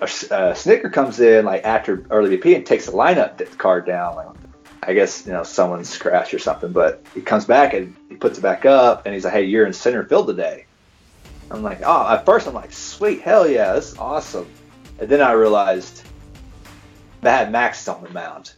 a, Snitker comes in like after early BP and takes the lineup card down. Like, I guess you know someone's scratched or something, but he comes back and he puts it back up and he's like, "Hey, you're in center field today." I'm like, "Oh!" At first, I'm like, "Sweet, hell yeah, this is awesome," and then I realized that had Max on the mound.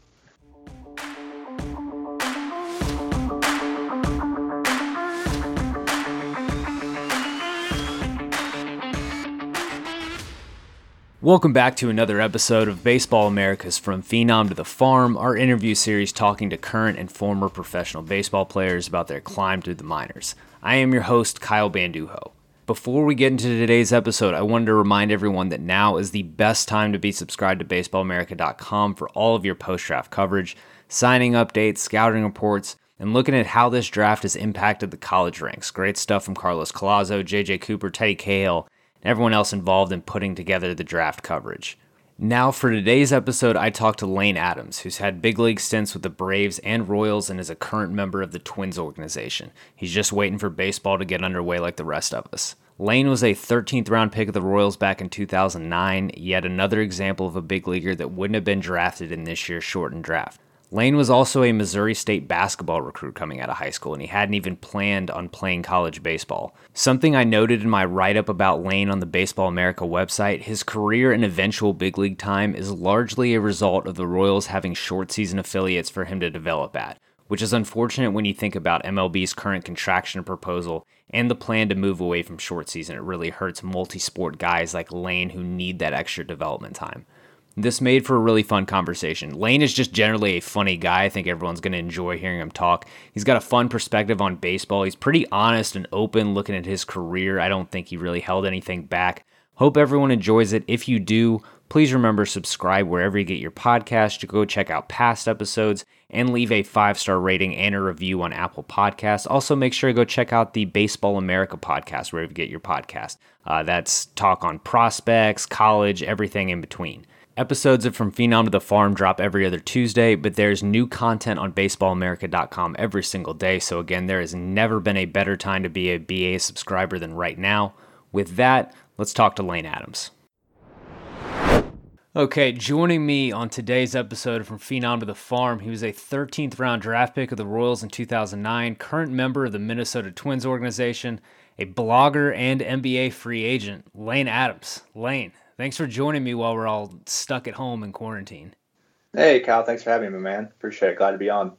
Welcome back to another episode of Baseball Americas From Phenom to the Farm, our interview series talking to current and former professional baseball players about their climb through the minors. I am your host, Kyle Banduho. Before we get into today's episode, I wanted to remind everyone that now is the best time to be subscribed to BaseballAmerica.com for all of your post draft coverage, signing updates, scouting reports, and looking at how this draft has impacted the college ranks. Great stuff from Carlos Collazo, JJ Cooper, Teddy Cahill and everyone else involved in putting together the draft coverage. Now, for today's episode, I talked to Lane Adams, who's had big league stints with the Braves and Royals and is a current member of the Twins organization. He's just waiting for baseball to get underway like the rest of us. Lane was a 13th round pick of the Royals back in 2009, yet another example of a big leaguer that wouldn't have been drafted in this year's shortened draft. Lane was also a Missouri State basketball recruit coming out of high school, and he hadn't even planned on playing college baseball. Something I noted in my write up about Lane on the Baseball America website his career and eventual big league time is largely a result of the Royals having short season affiliates for him to develop at, which is unfortunate when you think about MLB's current contraction proposal and the plan to move away from short season. It really hurts multi sport guys like Lane who need that extra development time. This made for a really fun conversation. Lane is just generally a funny guy. I think everyone's going to enjoy hearing him talk. He's got a fun perspective on baseball. He's pretty honest and open looking at his career. I don't think he really held anything back. Hope everyone enjoys it. If you do, please remember subscribe wherever you get your podcast to go check out past episodes and leave a five star rating and a review on Apple Podcasts. Also, make sure to go check out the Baseball America podcast wherever you get your podcast. Uh, that's talk on prospects, college, everything in between. Episodes of From Phenom to the Farm drop every other Tuesday, but there's new content on baseballamerica.com every single day. So, again, there has never been a better time to be a BA subscriber than right now. With that, let's talk to Lane Adams. Okay, joining me on today's episode From Phenom to the Farm, he was a 13th round draft pick of the Royals in 2009, current member of the Minnesota Twins organization, a blogger and NBA free agent, Lane Adams. Lane, Thanks for joining me while we're all stuck at home in quarantine. Hey, Kyle. Thanks for having me, man. Appreciate it. Glad to be on.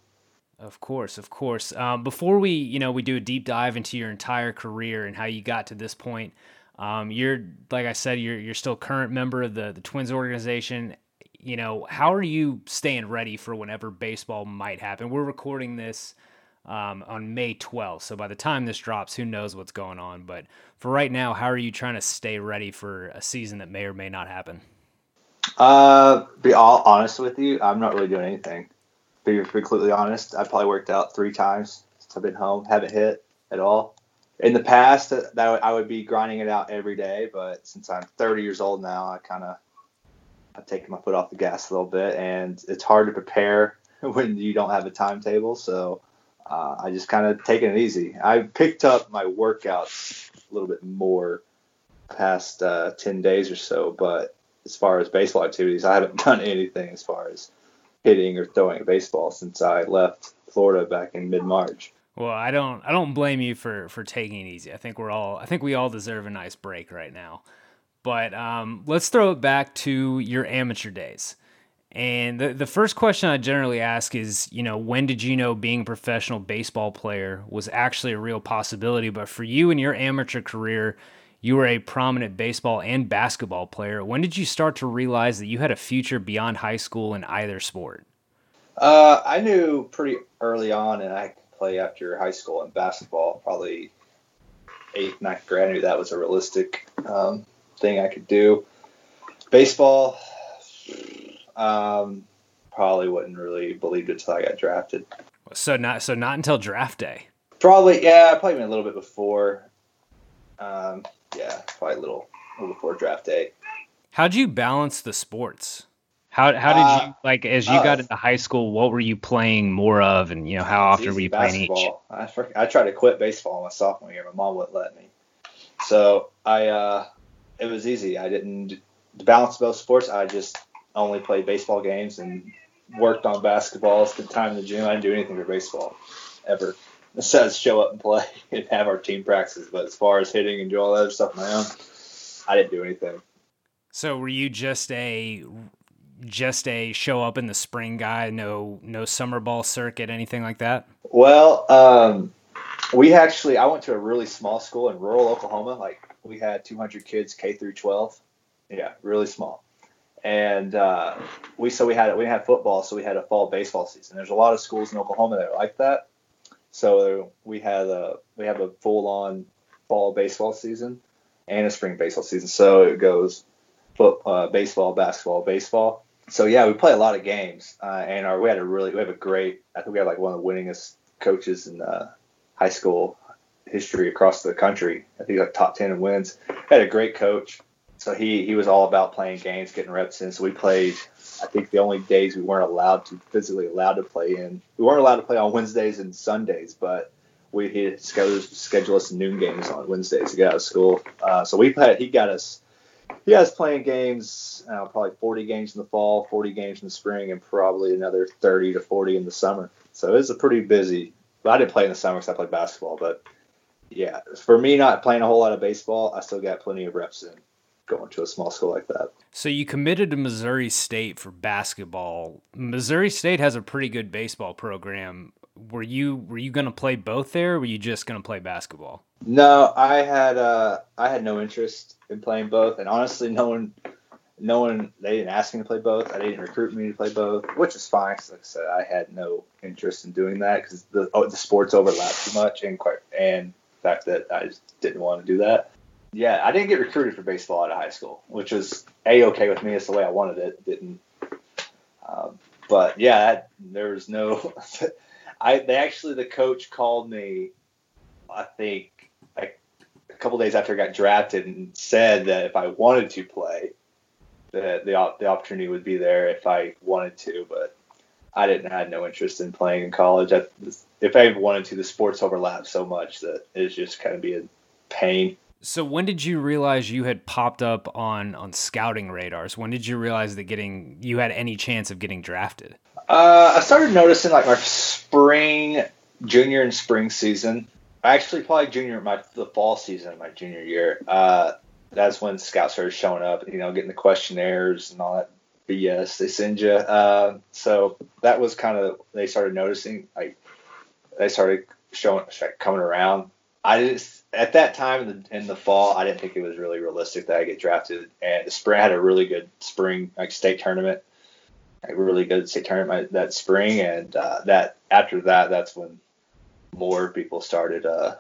Of course, of course. Um, before we, you know, we do a deep dive into your entire career and how you got to this point, um, you're like I said, you're you're still current member of the the Twins organization. You know, how are you staying ready for whenever baseball might happen? We're recording this um, on May 12th. So by the time this drops, who knows what's going on. But for right now, how are you trying to stay ready for a season that may or may not happen? Uh, be all honest with you, I'm not really doing anything. Be completely honest, I've probably worked out three times since I've been home. Haven't hit at all. In the past, that I would be grinding it out every day, but since I'm 30 years old now, I kind of I've taken my foot off the gas a little bit, and it's hard to prepare when you don't have a timetable. So uh, I just kind of taken it easy. I picked up my workouts a little bit more past uh, 10 days or so, but as far as baseball activities, I haven't done anything as far as hitting or throwing a baseball since I left Florida back in mid March. Well, I don't I don't blame you for for taking it easy. I think we're all I think we all deserve a nice break right now. But um, let's throw it back to your amateur days. And the, the first question I generally ask is, you know, when did you know being a professional baseball player was actually a real possibility? But for you in your amateur career, you were a prominent baseball and basketball player. When did you start to realize that you had a future beyond high school in either sport? Uh, I knew pretty early on, and I could play after high school in basketball, probably eighth, ninth grade. I knew that was a realistic um, thing I could do. Baseball, um, probably wouldn't really believed it until I got drafted. So not so not until draft day. Probably yeah, probably a little bit before. Um, yeah, probably a little, a little before draft day. How'd you balance the sports? How how did uh, you like as you uh, got into high school? What were you playing more of, and you know how often were you basketball. playing each? I I tried to quit baseball my sophomore year. My mom wouldn't let me, so I uh, it was easy. I didn't balance both sports, I just only played baseball games and worked on basketball, spent time in the gym. I didn't do anything for baseball ever. Besides show up and play and have our team practices. But as far as hitting and do all that other stuff on my own, I didn't do anything. So were you just a just a show up in the spring guy, no no summer ball circuit, anything like that? Well, um, we actually I went to a really small school in rural Oklahoma. Like we had 200 kids K through 12. Yeah, really small. And uh, we so we had we had football, so we had a fall baseball season. There's a lot of schools in Oklahoma that are like that. So we had a we have a full on fall baseball season and a spring baseball season. So it goes foot, uh, baseball, basketball, baseball. So yeah, we play a lot of games, uh, and our we had a really we have a great. I think we have like one of the winningest coaches in uh, high school history across the country. I think like top ten in wins. Had a great coach, so he he was all about playing games, getting reps in. So we played. I think the only days we weren't allowed to physically allowed to play in. We weren't allowed to play on Wednesdays and Sundays, but we he scheduled schedule us noon games on Wednesdays to get out of school. Uh, so we played. he got us he has playing games, uh, probably 40 games in the fall, 40 games in the spring, and probably another 30 to 40 in the summer. So it's a pretty busy. But I didn't play in the summer because I played basketball. But yeah, for me not playing a whole lot of baseball, I still got plenty of reps in going to a small school like that. So you committed to Missouri State for basketball. Missouri State has a pretty good baseball program. Were you were you going to play both there? or Were you just going to play basketball? No, I had uh, I had no interest in playing both, and honestly, no one, no one they didn't ask me to play both. I didn't recruit me to play both, which is fine. Cause like I said, I had no interest in doing that because the oh, the sports overlap too much, and quite and the fact that I just didn't want to do that. Yeah, I didn't get recruited for baseball out of high school, which was a okay with me. It's the way I wanted it. Didn't. Um, but yeah, that, there was no. I they actually the coach called me. I think a couple days after I got drafted and said that if I wanted to play, that the the opportunity would be there if I wanted to, but I didn't had no interest in playing in college. I, if I wanted to, the sports overlap so much that it's just kind of be a pain. So when did you realize you had popped up on on scouting radars? When did you realize that getting you had any chance of getting drafted? Uh, I started noticing like my spring, junior and spring season actually probably junior my the fall season of my junior year. Uh, that's when scouts started showing up. You know, getting the questionnaires and all that BS they send you. Uh, so that was kind of they started noticing. Like they started showing coming around. I just at that time in the in the fall, I didn't think it was really realistic that I get drafted. And the spring I had a really good spring like state tournament, a really good state tournament that spring, and uh, that after that, that's when more people started uh,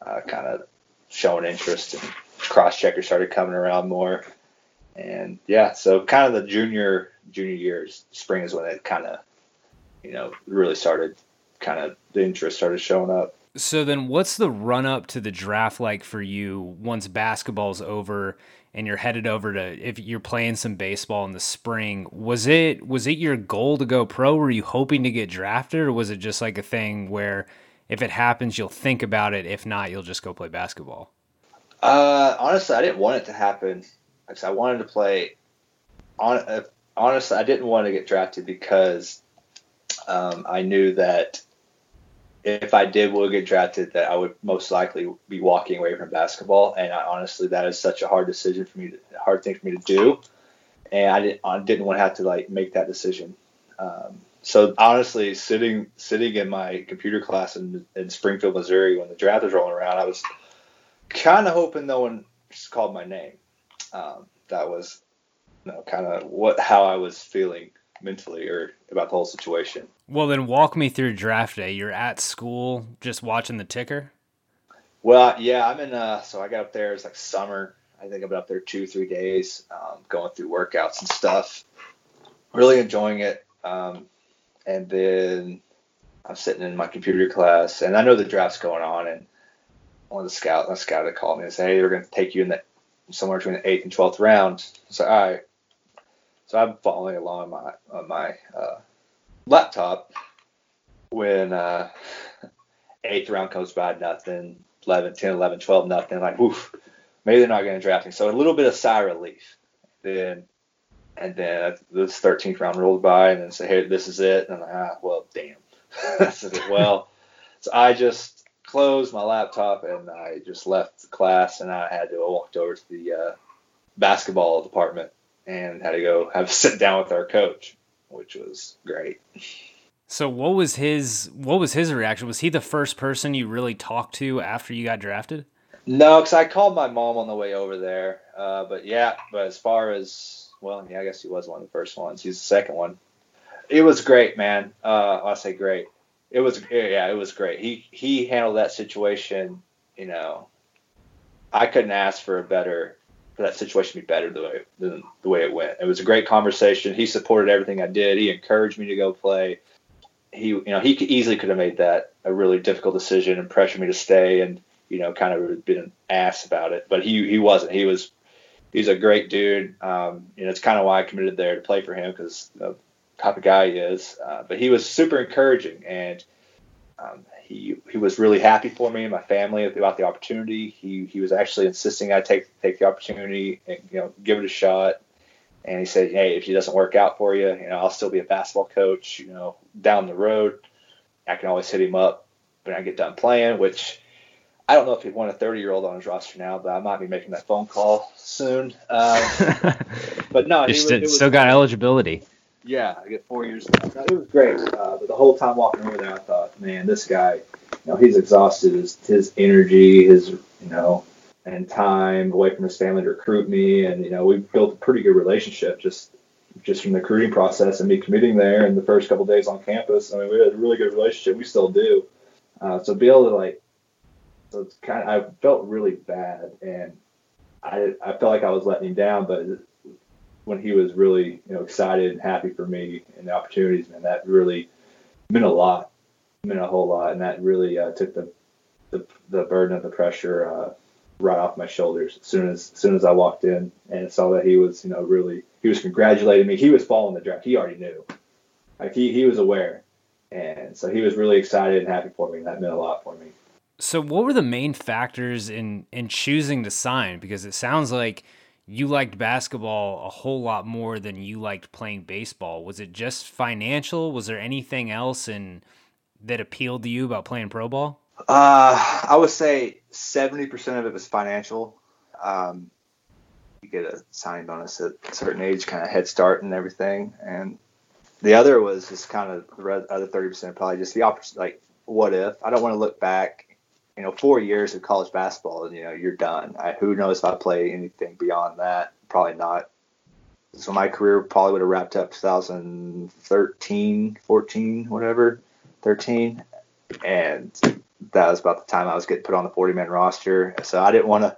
uh, kind of showing interest and cross checkers started coming around more. And yeah, so kind of the junior junior years, spring is when it kind of, you know, really started kind of the interest started showing up. So then what's the run up to the draft like for you once basketball's over and you're headed over to if you're playing some baseball in the spring was it was it your goal to go pro were you hoping to get drafted or was it just like a thing where if it happens, you'll think about it. If not, you'll just go play basketball. Uh, honestly, I didn't want it to happen. I wanted to play. On, uh, honestly, I didn't want to get drafted because um, I knew that if I did will get drafted, that I would most likely be walking away from basketball. And I, honestly, that is such a hard decision for me, to, hard thing for me to do. And I didn't, I didn't want to have to like make that decision. Um, so honestly, sitting sitting in my computer class in, in Springfield, Missouri, when the draft was rolling around, I was kind of hoping no one just called my name. Um, that was, you know, kind of what how I was feeling mentally or about the whole situation. Well, then walk me through draft day. You're at school, just watching the ticker. Well, yeah, I'm in. Uh, so I got up there. It's like summer. I think I've been up there two, three days, um, going through workouts and stuff. Really enjoying it. Um, and then I'm sitting in my computer class, and I know the draft's going on, and one of the scout, a scout that called me and said, "Hey, we're going to take you in the somewhere between the eighth and twelfth round." So all right, so I'm following along my on my uh, laptop when uh, eighth round comes by, nothing, 11, 10, 11, 12, nothing. Like, woof, maybe they're not going to draft me. So a little bit of sigh relief. then and then this 13th round rolled by, and then say, hey, this is it. And I'm like, ah, well, damn. I said, well, so I just closed my laptop and I just left class, and I had to I walked over to the uh, basketball department and had to go have a sit down with our coach, which was great. So what was his what was his reaction? Was he the first person you really talked to after you got drafted? No, because I called my mom on the way over there. Uh, but yeah, but as far as well, yeah, I guess he was one of the first ones. He's the second one. It was great, man. Uh, I say great. It was yeah, it was great. He he handled that situation. You know, I couldn't ask for a better for that situation to be better the way the way it went. It was a great conversation. He supported everything I did. He encouraged me to go play. He you know he easily could have made that a really difficult decision and pressured me to stay and you know kind of been an ass about it. But he he wasn't. He was he's a great dude. Um, you know, it's kind of why I committed there to play for him because the type of guy he is. Uh, but he was super encouraging, and um, he he was really happy for me and my family about the opportunity. He he was actually insisting I take take the opportunity and you know give it a shot. And he said, "Hey, if it doesn't work out for you, you know, I'll still be a basketball coach. You know, down the road, I can always hit him up when I get done playing." Which I don't know if he'd want a 30 year old on his roster now, but I might be making that phone call soon. Uh, but no, he was, still, was, still got eligibility. Yeah, I get four years. Now. It was great, uh, but the whole time walking over there, I thought, man, this guy, you know, he's exhausted. His his energy, his you know, and time away from his family to recruit me, and you know, we built a pretty good relationship just just from the recruiting process and me committing there and the first couple days on campus. I mean, we had a really good relationship. We still do. Uh, so be able to like so it's kind of, I felt really bad and I, I felt like I was letting him down, but when he was really, you know, excited and happy for me and the opportunities, man, that really meant a lot, meant a whole lot. And that really uh, took the, the, the burden of the pressure uh, right off my shoulders as soon as, as soon as I walked in and saw that he was, you know, really, he was congratulating me. He was following the draft. He already knew. Like he, he was aware. And so he was really excited and happy for me. And that meant a lot for me. So, what were the main factors in in choosing to sign? Because it sounds like you liked basketball a whole lot more than you liked playing baseball. Was it just financial? Was there anything else in that appealed to you about playing pro ball? Uh, I would say seventy percent of it was financial. Um, you get a signing bonus at a certain age, kind of head start and everything, and the other was just kind of the other thirty percent probably just the opposite. Like, what if I don't want to look back you know, four years of college basketball, and you know, you're done. I, who knows if I play anything beyond that? Probably not. So my career probably would have wrapped up 2013, 14, whatever, 13, and that was about the time I was getting put on the 40 man roster. So I didn't want to.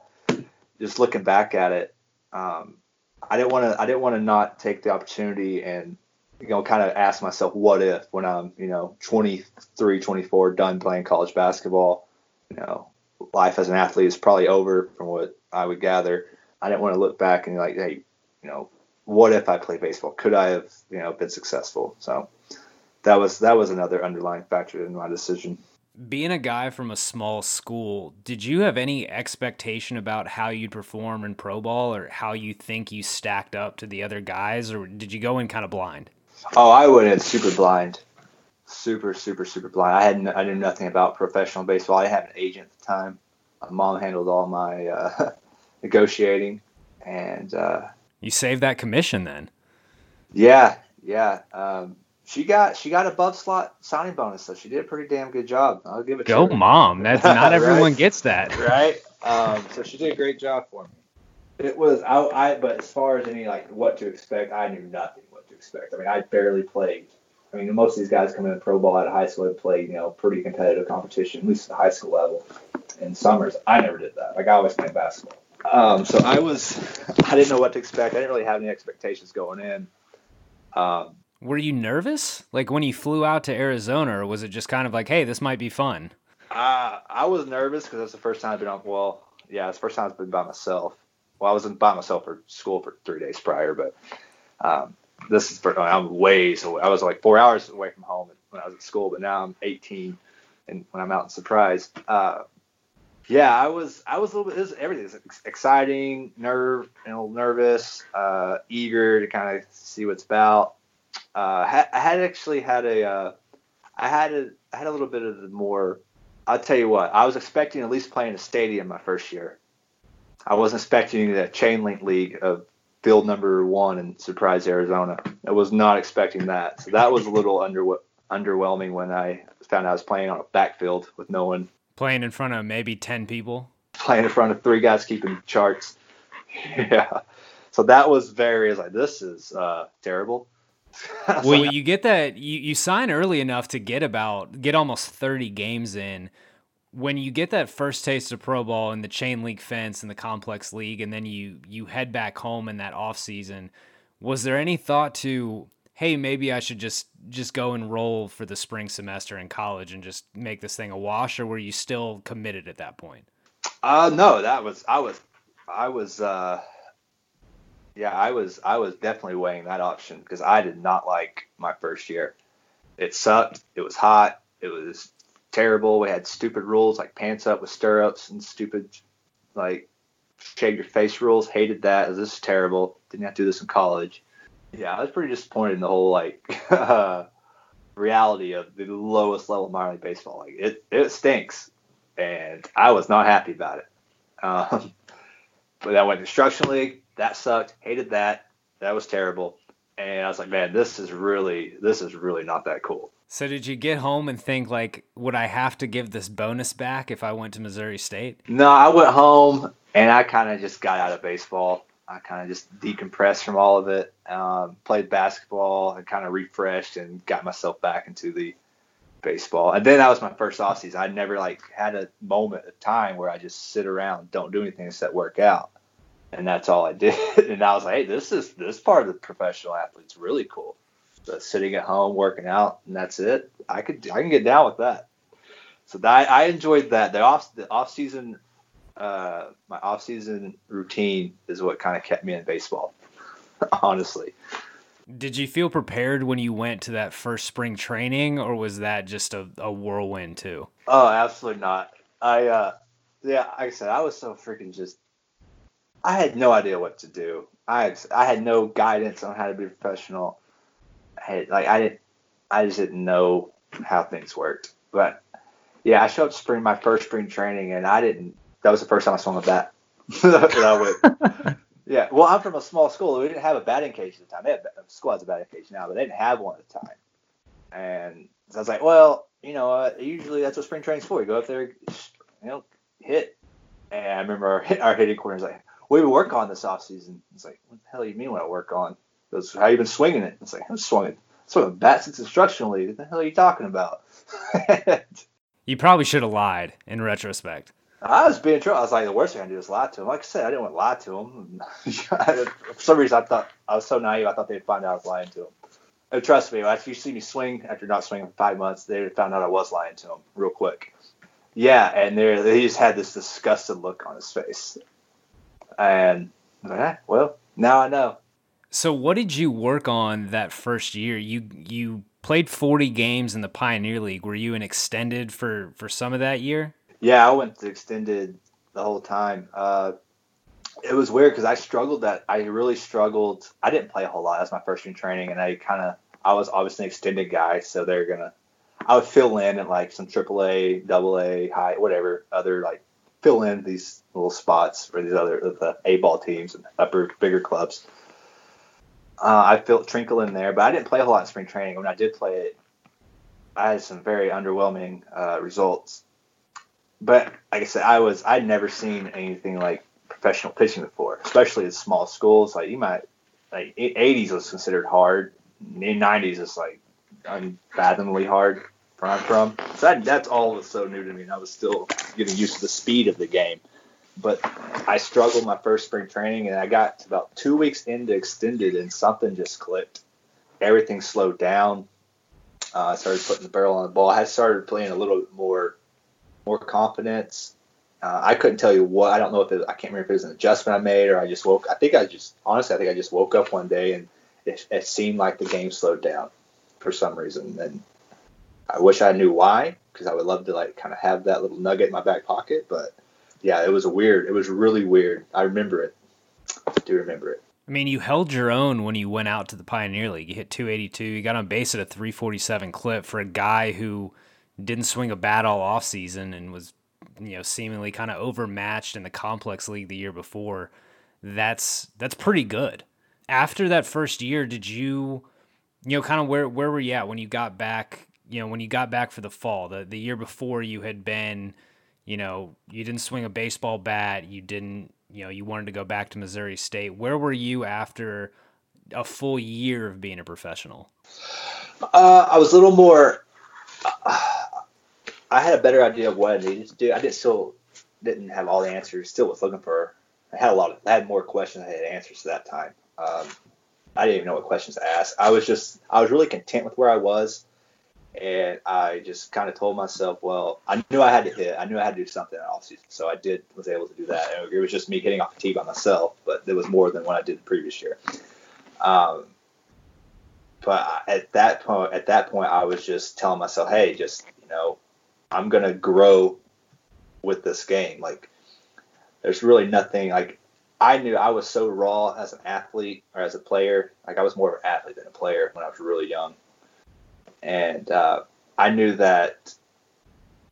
Just looking back at it, um, I didn't want to. I didn't want to not take the opportunity and you know, kind of ask myself, what if when I'm, you know, 23, 24, done playing college basketball, you know, life as an athlete is probably over from what I would gather. I didn't want to look back and be like, hey, you know, what if I played baseball? Could I have, you know, been successful? So that was that was another underlying factor in my decision. Being a guy from a small school, did you have any expectation about how you'd perform in pro ball or how you think you stacked up to the other guys, or did you go in kind of blind? Oh, I went in super blind super, super, super blind. I had I knew nothing about professional baseball. I didn't have an agent at the time. My mom handled all my uh, negotiating, and uh, you saved that commission then. Yeah, yeah. Um, she got she got above slot signing bonus, so she did a pretty damn good job. I'll give it. Go, mom! That's not everyone right? gets that. Right. Um, so she did a great job for me. It was I, I, but as far as any like what to expect, I knew nothing what to expect. I mean, I barely played I mean, most of these guys come in pro ball out of high school and play, you know, pretty competitive competition, at least at the high school level. In summers, I never did that. Like I always played basketball. Um, so I was, I didn't know what to expect. I didn't really have any expectations going in. Um, Were you nervous, like when you flew out to Arizona, or was it just kind of like, hey, this might be fun? Uh, I was nervous because that's the first time I've been on. Well, yeah, it's the first time I've been by myself. Well, I wasn't by myself for school for three days prior, but um, this is for, I'm ways away. I was like four hours away from home when I was at school, but now I'm 18, and when I'm out in Surprise, uh, Yeah, I was I was a little bit. It was everything. It was exciting, nerve, you know, nervous, uh, eager to kind of see what's about. Uh, I had actually had a uh, I had a I had a little bit of the more. I'll tell you what. I was expecting at least playing a stadium my first year. I wasn't expecting the chain link league of field number one in Surprise, Arizona. I was not expecting that. So that was a little under underwhelming when I found out I was playing on a backfield with no one. Playing in front of maybe ten people. Playing in front of three guys keeping charts. yeah. So that was very like this is uh, terrible. well, you get that you, you sign early enough to get about get almost 30 games in. When you get that first taste of pro ball in the chain link fence and the complex league, and then you you head back home in that off season, was there any thought to hey maybe I should just just go and roll for the spring semester in college and just make this thing a wash, or were you still committed at that point? Uh no, that was I was I was uh yeah, I was I was definitely weighing that option because I did not like my first year. It sucked. It was hot. It was terrible. We had stupid rules like pants up with stirrups and stupid like shave your face rules. Hated that. This is terrible. Didn't have to do this in college. Yeah, I was pretty disappointed in the whole like reality of the lowest level minor league baseball. Like it, it stinks, and I was not happy about it. Um, but I went instruction league that sucked. Hated that. That was terrible. And I was like, man, this is really, this is really not that cool. So did you get home and think like, would I have to give this bonus back if I went to Missouri State? No, I went home and I kind of just got out of baseball. I kind of just decompressed from all of it. Um, played basketball and kind of refreshed and got myself back into the baseball. And then that was my first off season. I never like had a moment of time where I just sit around, don't do anything except work out and that's all I did. And I was like, hey, this is this part of the professional athlete's really cool. But sitting at home working out and that's it. I could I can get down with that. So that, I enjoyed that. The off the off season, uh, my off season routine is what kind of kept me in baseball. honestly. Did you feel prepared when you went to that first spring training, or was that just a, a whirlwind too? Oh, absolutely not. I uh, yeah, like I said, I was so freaking just I had no idea what to do. I had, I had no guidance on how to be professional. I like I didn't I just didn't know how things worked. But yeah, I showed up spring my first spring training and I didn't that was the first time I swung a bat. Yeah, well, I'm from a small school. We didn't have a batting cage at the time. They have a school has a batting cage now, but they didn't have one at the time. And so I was like, well, you know, uh, usually that's what spring training's for. You go up there, you know, hit. And I remember our, our hitting corner was like, what do you work on this off season? It's like, what the hell do you mean what I work on? How you been swinging it? It's like, I'm swinging. Swinging bat since instructional league. What the hell are you talking about? you probably should have lied in retrospect. I was being true. I was like, the worst thing I can do is lie to him. Like I said, I didn't want to lie to him. For some reason, I thought I was so naive. I thought they'd find out I was lying to him. And trust me, if you see me swing after not swinging for five months, they found out I was lying to him real quick. Yeah, and they just had this disgusted look on his face. And like, well, now I know. So what did you work on that first year? You you played 40 games in the Pioneer League. Were you an extended for for some of that year? Yeah, I went to extended the whole time. Uh, it was weird because I struggled that I really struggled. I didn't play a whole lot. That's my first year training, and I kind of I was obviously an extended guy, so they're gonna I would fill in at like some AAA, AA, high, whatever other like fill in these little spots for these other the A ball teams and upper bigger clubs. Uh, I felt Trinkle in there, but I didn't play a whole lot in spring training. When I did play it, I had some very underwhelming uh, results. But like I said, I was I'd never seen anything like professional pitching before, especially in small schools. Like you might like 80s was considered hard, in 90s is like unfathomably hard where I'm from. So that, that's all was so new to me, and I was still getting used to the speed of the game. But I struggled my first spring training, and I got about two weeks into extended, and something just clicked. Everything slowed down. Uh, I started putting the barrel on the ball. I started playing a little bit more, more confidence. Uh, I couldn't tell you what. I don't know if it, I can't remember if it was an adjustment I made or I just woke. I think I just honestly, I think I just woke up one day and it, it seemed like the game slowed down for some reason, and I wish I knew why because I would love to like kind of have that little nugget in my back pocket, but yeah, it was a weird. It was really weird. I remember it. I do remember it. I mean, you held your own when you went out to the Pioneer League. You hit 282. You got on base at a 347 clip for a guy who didn't swing a bat all off season and was, you know, seemingly kind of overmatched in the complex league the year before. That's that's pretty good. After that first year, did you, you know, kind of where where were you at when you got back? You know, when you got back for the fall, the the year before you had been, you know, you didn't swing a baseball bat, you didn't you know you wanted to go back to Missouri State. Where were you after a full year of being a professional? Uh, I was a little more. Uh, I had a better idea of what I needed to do. I didn't still didn't have all the answers. Still was looking for. I had a lot of. I had more questions. I had answers to that time. Um, I didn't even know what questions to ask. I was just. I was really content with where I was and I just kind of told myself, well, I knew I had to hit. I knew I had to do something in off season, so I did was able to do that. And it was just me hitting off the tee by myself, but it was more than what I did the previous year. Um, but at that point, at that point, I was just telling myself, hey, just you know, I'm gonna grow with this game. Like, there's really nothing like. I knew I was so raw as an athlete or as a player. Like I was more of an athlete than a player when I was really young and uh, I knew that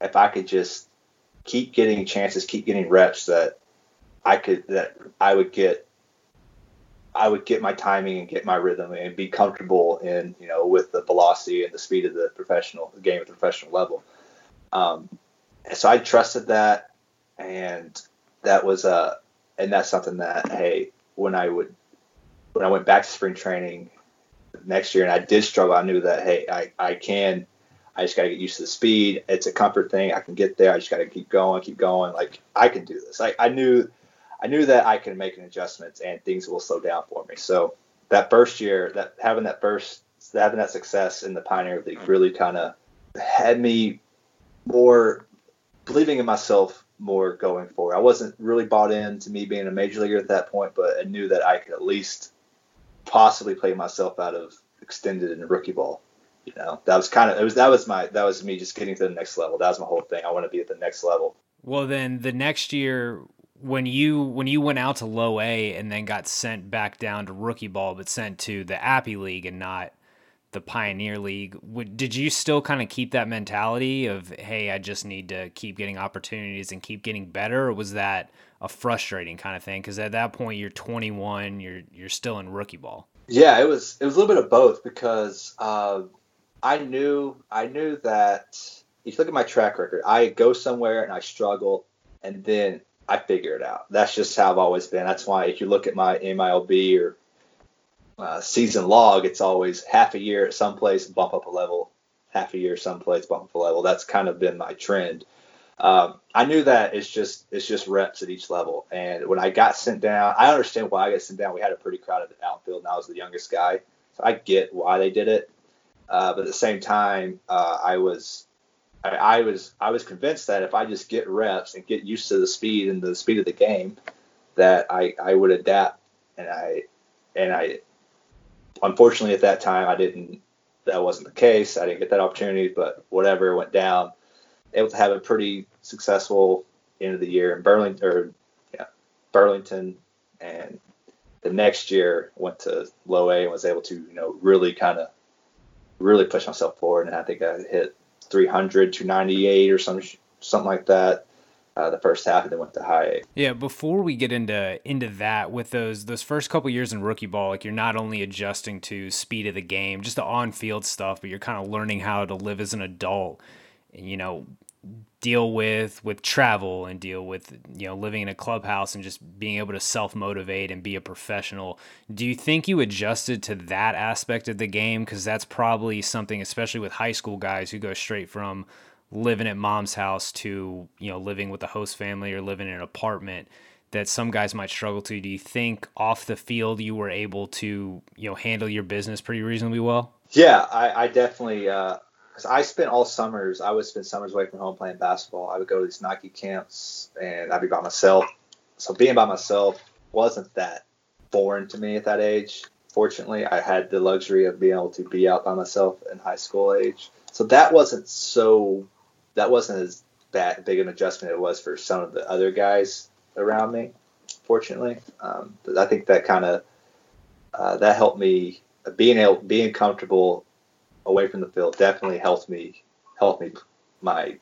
if I could just keep getting chances, keep getting reps, that I could that I would get I would get my timing and get my rhythm and be comfortable in you know with the velocity and the speed of the professional the game at the professional level. Um, so I trusted that, and that was a uh, and that's something that hey when I would when I went back to spring training next year and I did struggle, I knew that hey, I, I can I just gotta get used to the speed. It's a comfort thing. I can get there. I just gotta keep going, keep going. Like I can do this. I, I knew I knew that I can make an adjustment and things will slow down for me. So that first year, that having that first having that success in the Pioneer League mm-hmm. really kind of had me more believing in myself more going forward. I wasn't really bought into me being a major leaguer at that point, but I knew that I could at least possibly play myself out of extended and rookie ball. You know, that was kind of it was that was my that was me just getting to the next level. That was my whole thing. I want to be at the next level. Well, then the next year when you when you went out to low A and then got sent back down to rookie ball, but sent to the Appy League and not the Pioneer League, would, did you still kind of keep that mentality of hey, I just need to keep getting opportunities and keep getting better, or was that a frustrating kind of thing because at that point you're 21, you're you're still in rookie ball. Yeah, it was it was a little bit of both because uh, I knew I knew that if you look at my track record, I go somewhere and I struggle, and then I figure it out. That's just how I've always been. That's why if you look at my MILB or uh, season log, it's always half a year at some place, bump up a level, half a year someplace, bump up a level. That's kind of been my trend. Um, I knew that it's just it's just reps at each level. And when I got sent down, I understand why I got sent down. We had a pretty crowded outfield, and I was the youngest guy, so I get why they did it. Uh, but at the same time, uh, I was I, I, was I was convinced that if I just get reps and get used to the speed and the speed of the game, that I I would adapt. And I and I unfortunately at that time I didn't. That wasn't the case. I didn't get that opportunity, but whatever went down able to have a pretty successful end of the year in Burlington or yeah, Burlington, and the next year went to low A and was able to you know really kind of really push myself forward, and I think I hit 300, 298 or some something like that. Uh, the first half, and then went to high A. Yeah, before we get into into that, with those those first couple years in rookie ball, like you're not only adjusting to speed of the game, just the on field stuff, but you're kind of learning how to live as an adult. And, you know, deal with with travel and deal with you know living in a clubhouse and just being able to self motivate and be a professional. Do you think you adjusted to that aspect of the game because that's probably something especially with high school guys who go straight from living at mom's house to you know living with a host family or living in an apartment that some guys might struggle to. Do you think off the field you were able to you know handle your business pretty reasonably well? Yeah, I, I definitely uh, because I spent all summers. I would spend summers away from home playing basketball. I would go to these Nike camps, and I'd be by myself. So being by myself wasn't that foreign to me at that age. Fortunately, I had the luxury of being able to be out by myself in high school age. So that wasn't so. That wasn't as that big an adjustment it was for some of the other guys around me. Fortunately, um, I think that kind of uh, that helped me being able being comfortable away from the field definitely helped me helped me my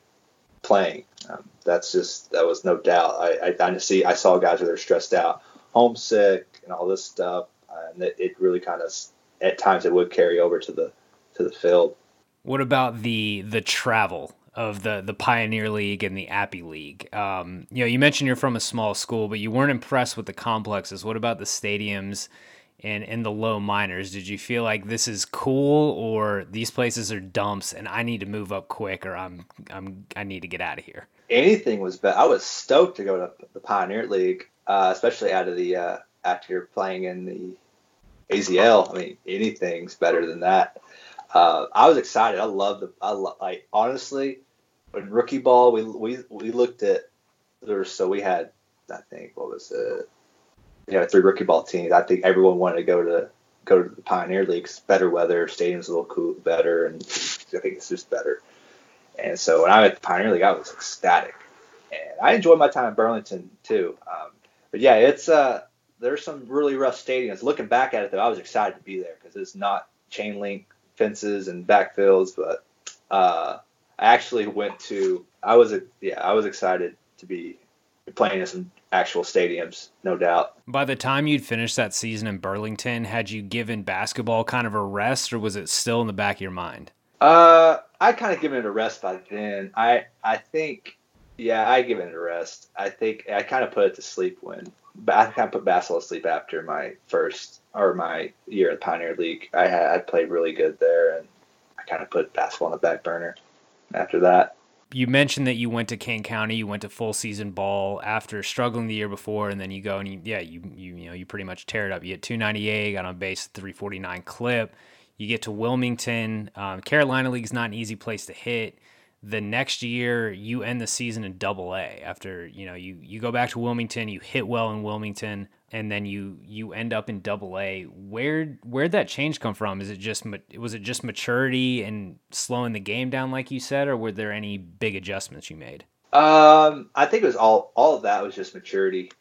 playing. Um, that's just that was no doubt. I, I I see I saw guys who are stressed out, homesick, and all this stuff, and it, it really kind of at times it would carry over to the to the field. What about the the travel of the the Pioneer League and the Appy League? Um, you know, you mentioned you're from a small school, but you weren't impressed with the complexes. What about the stadiums? And in the low minors. Did you feel like this is cool or these places are dumps and i need to move up quick or i'm i'm i need to get out of here? Anything was better i was stoked to go to the pioneer league uh, especially out of the uh, after playing in the azl i mean anything's better than that. Uh, i was excited. I love the i like honestly when rookie ball we we we looked at there so we had i think what was it you know, three rookie ball teams. I think everyone wanted to go to go to the Pioneer Leagues. Better weather, stadium's a little cool, better, and I think it's just better. And so when I went to the Pioneer League, I was ecstatic, and I enjoyed my time in Burlington too. Um, but yeah, it's uh, there's some really rough stadiums. Looking back at it, though, I was excited to be there because it's not chain link fences and backfields, but uh, I actually went to. I was yeah, I was excited to be playing in some actual stadiums, no doubt. By the time you'd finished that season in Burlington, had you given basketball kind of a rest, or was it still in the back of your mind? Uh, I kind of given it a rest by then. I I think, yeah, I given it a rest. I think I kind of put it to sleep when I kind of put basketball to sleep after my first or my year at the Pioneer League. I had I played really good there, and I kind of put basketball on the back burner after that you mentioned that you went to Kane County, you went to full season ball after struggling the year before, and then you go and you, yeah, you you you know you pretty much tear it up. You hit 298, got on base 349 clip. You get to Wilmington. Um, Carolina League's not an easy place to hit the next year you end the season in double A after you know you you go back to Wilmington you hit well in Wilmington and then you you end up in double A. Where where'd that change come from? Is it just was it just maturity and slowing the game down like you said or were there any big adjustments you made? Um I think it was all all of that was just maturity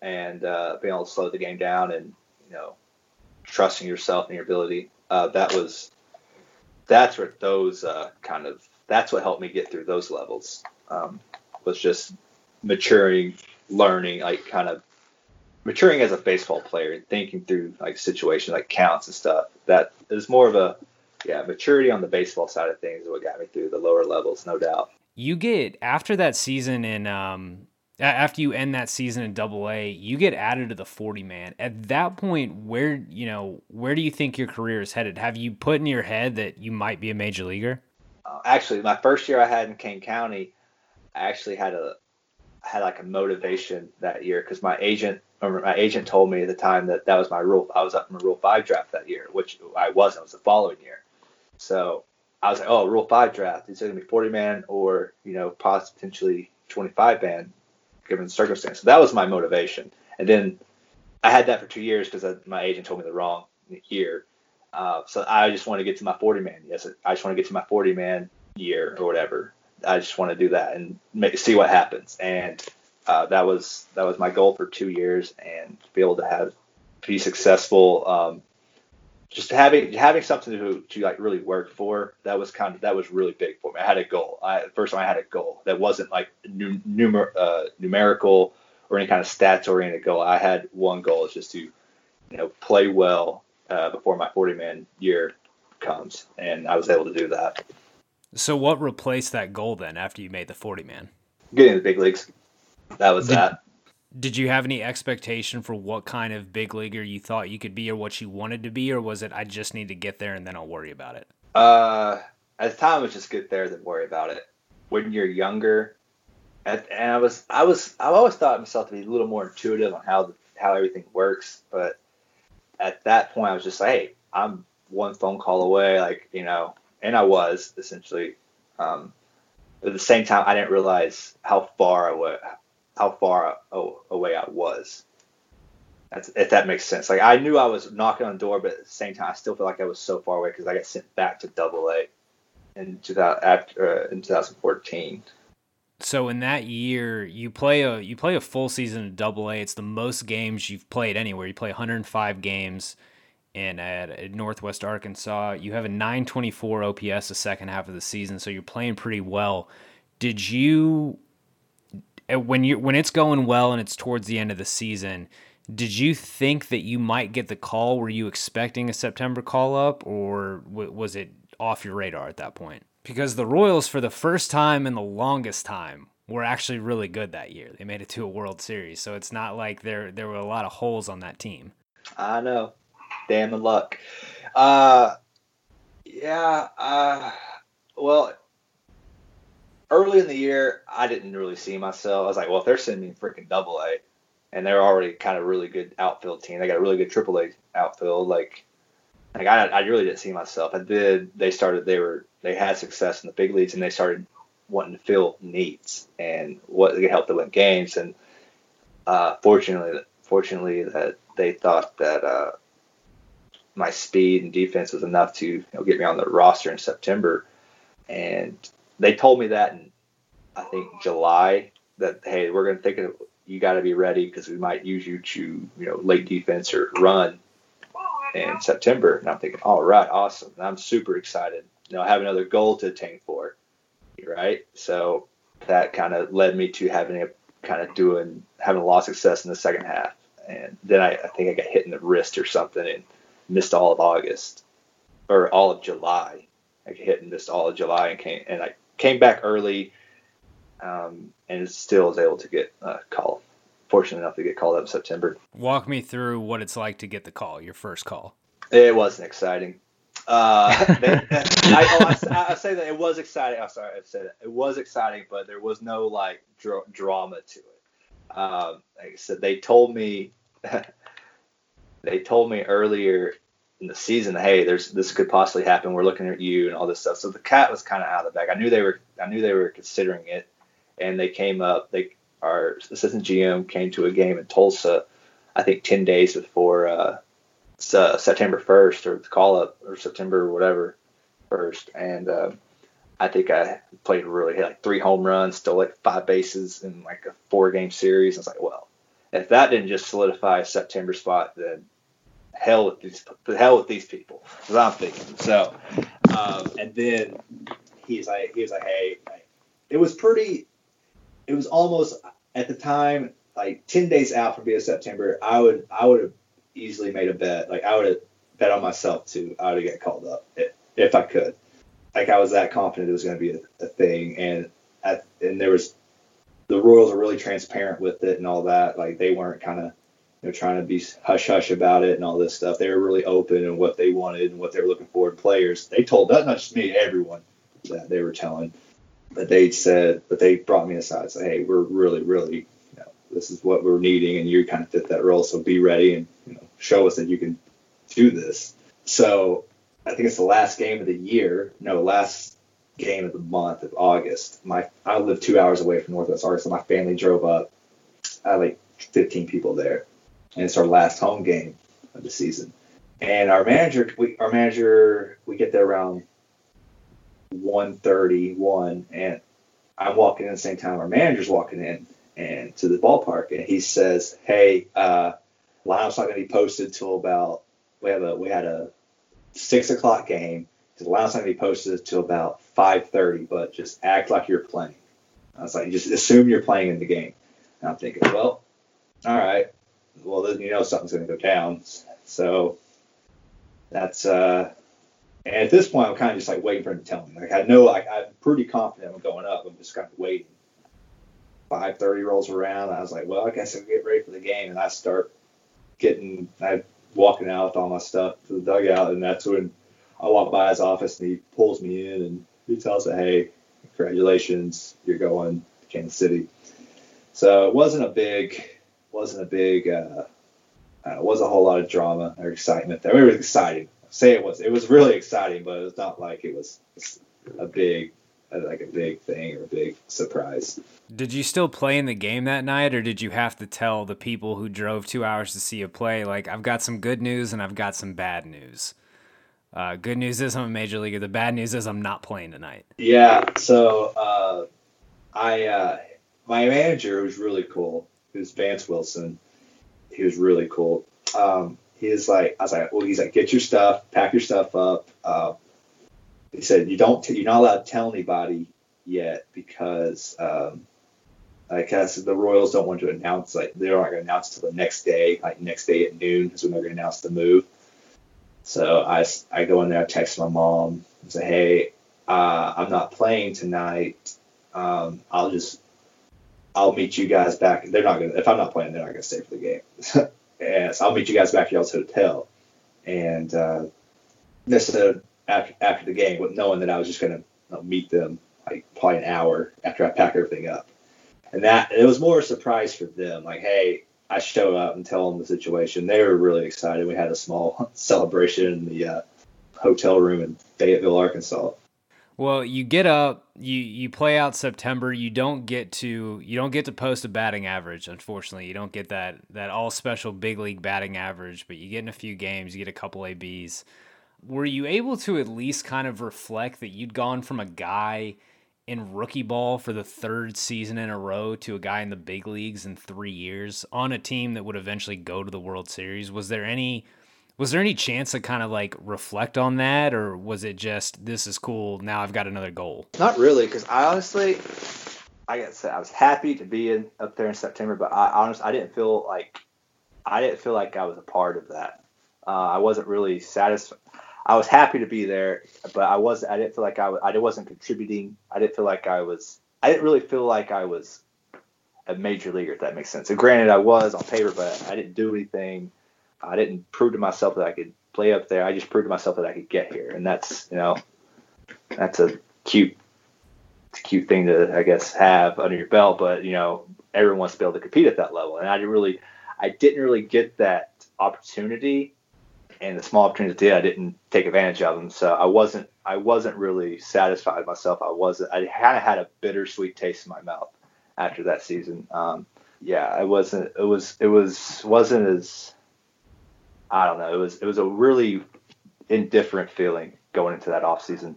and uh, being able to slow the game down and you know trusting yourself and your ability. Uh, that was that's what those uh, kind of that's what helped me get through those levels. Um, was just maturing, learning, like kind of maturing as a baseball player and thinking through like situations like counts and stuff. That is more of a yeah maturity on the baseball side of things is what got me through the lower levels, no doubt. You get after that season in um after you end that season in double A, you get added to the 40 man. At that point, where, you know, where do you think your career is headed? Have you put in your head that you might be a major leaguer? uh, actually my first year I had in Kane County, I actually had a had like a motivation that year because my agent my agent told me at the time that that was my rule. I was up in the Rule Five draft that year, which I wasn't. It was the following year. So I was like, oh, Rule Five draft. It's going to be 40 man or you know potentially 25 man, given the circumstance. So that was my motivation. And then I had that for two years because my agent told me the wrong year. Uh, so I just want to get to my 40 man. Yes, I just want to get to my 40 man year or whatever. I just want to do that and make, see what happens. And uh, that was that was my goal for two years, and to be able to have be successful. Um, just having having something to to like really work for that was kind of that was really big for me. I had a goal. I first time I had a goal that wasn't like num, numer, uh, numerical or any kind of stats oriented goal. I had one goal is just to you know play well uh, before my 40 man year comes, and I was able to do that. So, what replaced that goal then after you made the 40 man? Getting the big leagues. That was did, that. Did you have any expectation for what kind of big leaguer you thought you could be or what you wanted to be, or was it I just need to get there and then I'll worry about it? Uh, at the time, it was just get there then worry about it. When you're younger, and I was, I was, I've always thought myself to be a little more intuitive on how the, how everything works, but at that point, I was just like, hey, I'm one phone call away, like you know, and I was essentially. Um, at the same time, I didn't realize how far away, how far away I was. That's, if that makes sense. Like I knew I was knocking on the door, but at the same time, I still feel like I was so far away because I got sent back to Double A in 2000 after uh, in 2014. so in that year, you play a you play a full season of Double A. It's the most games you've played anywhere. You play 105 games in at, at Northwest Arkansas. You have a 924 OPS the second half of the season, so you're playing pretty well. Did you when you when it's going well and it's towards the end of the season? Did you think that you might get the call? Were you expecting a September call up, or w- was it off your radar at that point? Because the Royals, for the first time in the longest time, were actually really good that year. They made it to a World Series, so it's not like there there were a lot of holes on that team. I know, damn the luck. Uh, yeah. Uh, well, early in the year, I didn't really see myself. I was like, well, if they're sending me freaking Double A, and they're already kind of really good outfield team. They got a really good triple A outfield. Like, like I, I really didn't see myself. I did. They started. They were. They had success in the big leagues, and they started wanting to fill needs and what could help them win games. And uh, fortunately, fortunately, that they thought that uh, my speed and defense was enough to you know, get me on the roster in September. And they told me that in I think July that hey, we're going to think of you got to be ready because we might use you to, you know, late defense or run in September. And I'm thinking, all right, awesome. And I'm super excited. You know, I have another goal to attain for, right? So that kind of led me to having a kind of doing, having a lot of success in the second half. And then I, I think I got hit in the wrist or something and missed all of August or all of July. I hit and missed all of July and came, and I came back early um, and still was able to get a call. Fortunate enough to get called up in September. Walk me through what it's like to get the call, your first call. It wasn't exciting. Uh, they, I, oh, I, I, say that it was exciting. I'm sorry, I said it. It was exciting, but there was no like dr- drama to it. Um, like I said, they told me, they told me earlier in the season, hey, there's this could possibly happen. We're looking at you and all this stuff. So the cat was kind of out of the bag. I knew they were, I knew they were considering it, and they came up. They our assistant GM came to a game in Tulsa, I think 10 days before uh, uh, September 1st or the call up or September or whatever first, and uh, I think I played really hit like three home runs, stole like five bases in like a four game series. I was like, well, if that didn't just solidify a September spot, then hell with these hell with these people. That's what I'm thinking. So, um, and then he's like, he was like, hey, it was pretty it was almost at the time like 10 days out from being September, I would I would have easily made a bet. Like I would have bet on myself too. I would have get called up if, if I could. Like I was that confident it was going to be a, a, thing, and at, and there was the Royals are really transparent with it and all that. Like they weren't kind of you know trying to be hush hush about it and all this stuff. They were really open and what they wanted and what they were looking for in players. They told not just me, everyone that they were telling but they said, but they brought me aside said, hey, we're really, really, you know, this is what we're needing, and you kind of fit that role, so be ready and you know, show us that you can do this. So I think it's the last game of the year, no, last game of the month of August. My I live two hours away from Northwest Arkansas. My family drove up. I had like 15 people there, and it's our last home game of the season. And our manager, we, our manager, we get there around 131 and I'm walking in the same time our manager's walking in and to the ballpark and he says, Hey, uh lineup's not gonna be posted till about we have a we had a six o'clock game. The lineup's not gonna be posted till about five thirty, but just act like you're playing. I was like, just assume you're playing in the game. And I'm thinking, well, all right. Well, then you know something's going to go down. So that's uh, and at this point, I'm kind of just like waiting for him to tell me. Like I know, like I'm pretty confident I'm going up. I'm just kind of waiting. 5:30 rolls around. I was like, well, I guess I'll get ready for the game, and I start getting, I walking out with all my stuff to the dugout, and that's when I walk by his office, and he pulls me in, and he tells me, hey, congratulations, you're going to Kansas City. So it wasn't a big, wasn't a big, uh, uh, it was a whole lot of drama or excitement there. It was exciting say it was. It was really exciting, but it was not like it was a big like a big thing or a big surprise. Did you still play in the game that night, or did you have to tell the people who drove two hours to see you play, like, I've got some good news and I've got some bad news? Uh, good news is I'm a major leaguer. The bad news is I'm not playing tonight. Yeah. So uh, I uh, my manager was really cool. Was Vance Wilson. He was really cool. Um, he was like, I was like, well, he's like, get your stuff, pack your stuff up. Uh, he said, you don't, t- you're not allowed to tell anybody yet because, um, I guess the Royals don't want to announce like they're not going to announce until the next day, like next day at noon is when they're going to announce the move. So I, I go in there, I text my mom, and say, hey, uh, I'm not playing tonight. Um, I'll just I'll meet you guys back. They're not gonna if I'm not playing, they're not gonna stay for the game. and so I'll meet you guys back at y'all's hotel. And uh, this uh, after after the game, with knowing that I was just gonna meet them like probably an hour after I pack everything up. And that it was more a surprise for them. Like, hey, I show up and tell them the situation. They were really excited. We had a small celebration in the uh, hotel room in Fayetteville, Arkansas. Well, you get up, you you play out September. You don't get to you don't get to post a batting average. Unfortunately, you don't get that that all special big league batting average. But you get in a few games, you get a couple ABs. Were you able to at least kind of reflect that you'd gone from a guy in rookie ball for the third season in a row to a guy in the big leagues in three years on a team that would eventually go to the World Series? Was there any was there any chance to kind of like reflect on that, or was it just this is cool? Now I've got another goal. Not really, because I honestly, I guess I was happy to be in up there in September, but I honestly I didn't feel like I didn't feel like I was a part of that. Uh, I wasn't really satisfied. I was happy to be there, but I was I didn't feel like I was I wasn't contributing. I didn't feel like I was I didn't really feel like I was a major leaguer if that makes sense. And granted, I was on paper, but I didn't do anything I didn't prove to myself that I could play up there. I just proved to myself that I could get here, and that's you know, that's a cute, a cute thing to I guess have under your belt. But you know, everyone wants to be able to compete at that level, and I didn't really, I didn't really get that opportunity, and the small opportunities I did, I didn't take advantage of them. So I wasn't, I wasn't really satisfied with myself. I wasn't. I kind of had a bittersweet taste in my mouth after that season. Um, yeah, I wasn't. It was. It was. wasn't as I don't know. It was it was a really indifferent feeling going into that off season.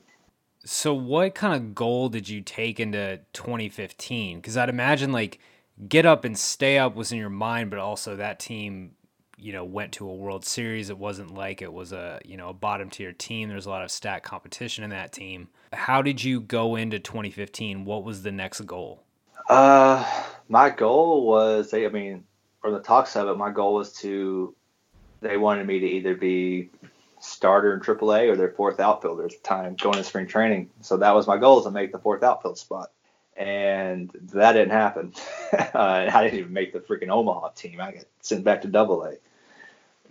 So what kind of goal did you take into 2015? Because I'd imagine like get up and stay up was in your mind, but also that team, you know, went to a World Series. It wasn't like it was a you know a bottom tier team. There's a lot of stat competition in that team. How did you go into 2015? What was the next goal? Uh, my goal was, I mean, from the talks of it, my goal was to they wanted me to either be starter in AAA or their fourth outfielder at the time going to spring training. So that was my goal to make the fourth outfield spot. And that didn't happen. uh, I didn't even make the freaking Omaha team. I got sent back to Double A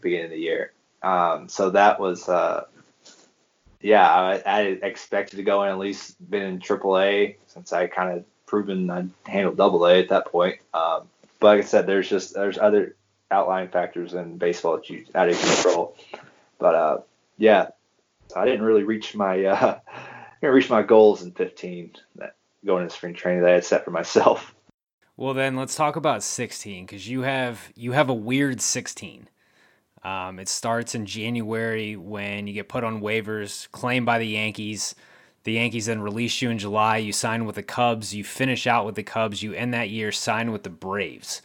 beginning of the year. Um, so that was, uh, yeah, I, I, expected to go in at least been in AAA since I kind of proven I handled Double A at that point. Um, but like I said, there's just there's other outlying factors in baseball that you out of control. But uh, yeah, I didn't really reach my uh, didn't reach my goals in 15 that going into spring training that I had set for myself. Well, then let's talk about 16 because you have you have a weird 16. Um, it starts in January when you get put on waivers, claimed by the Yankees. The Yankees then release you in July. You sign with the Cubs. You finish out with the Cubs. You end that year sign with the Braves.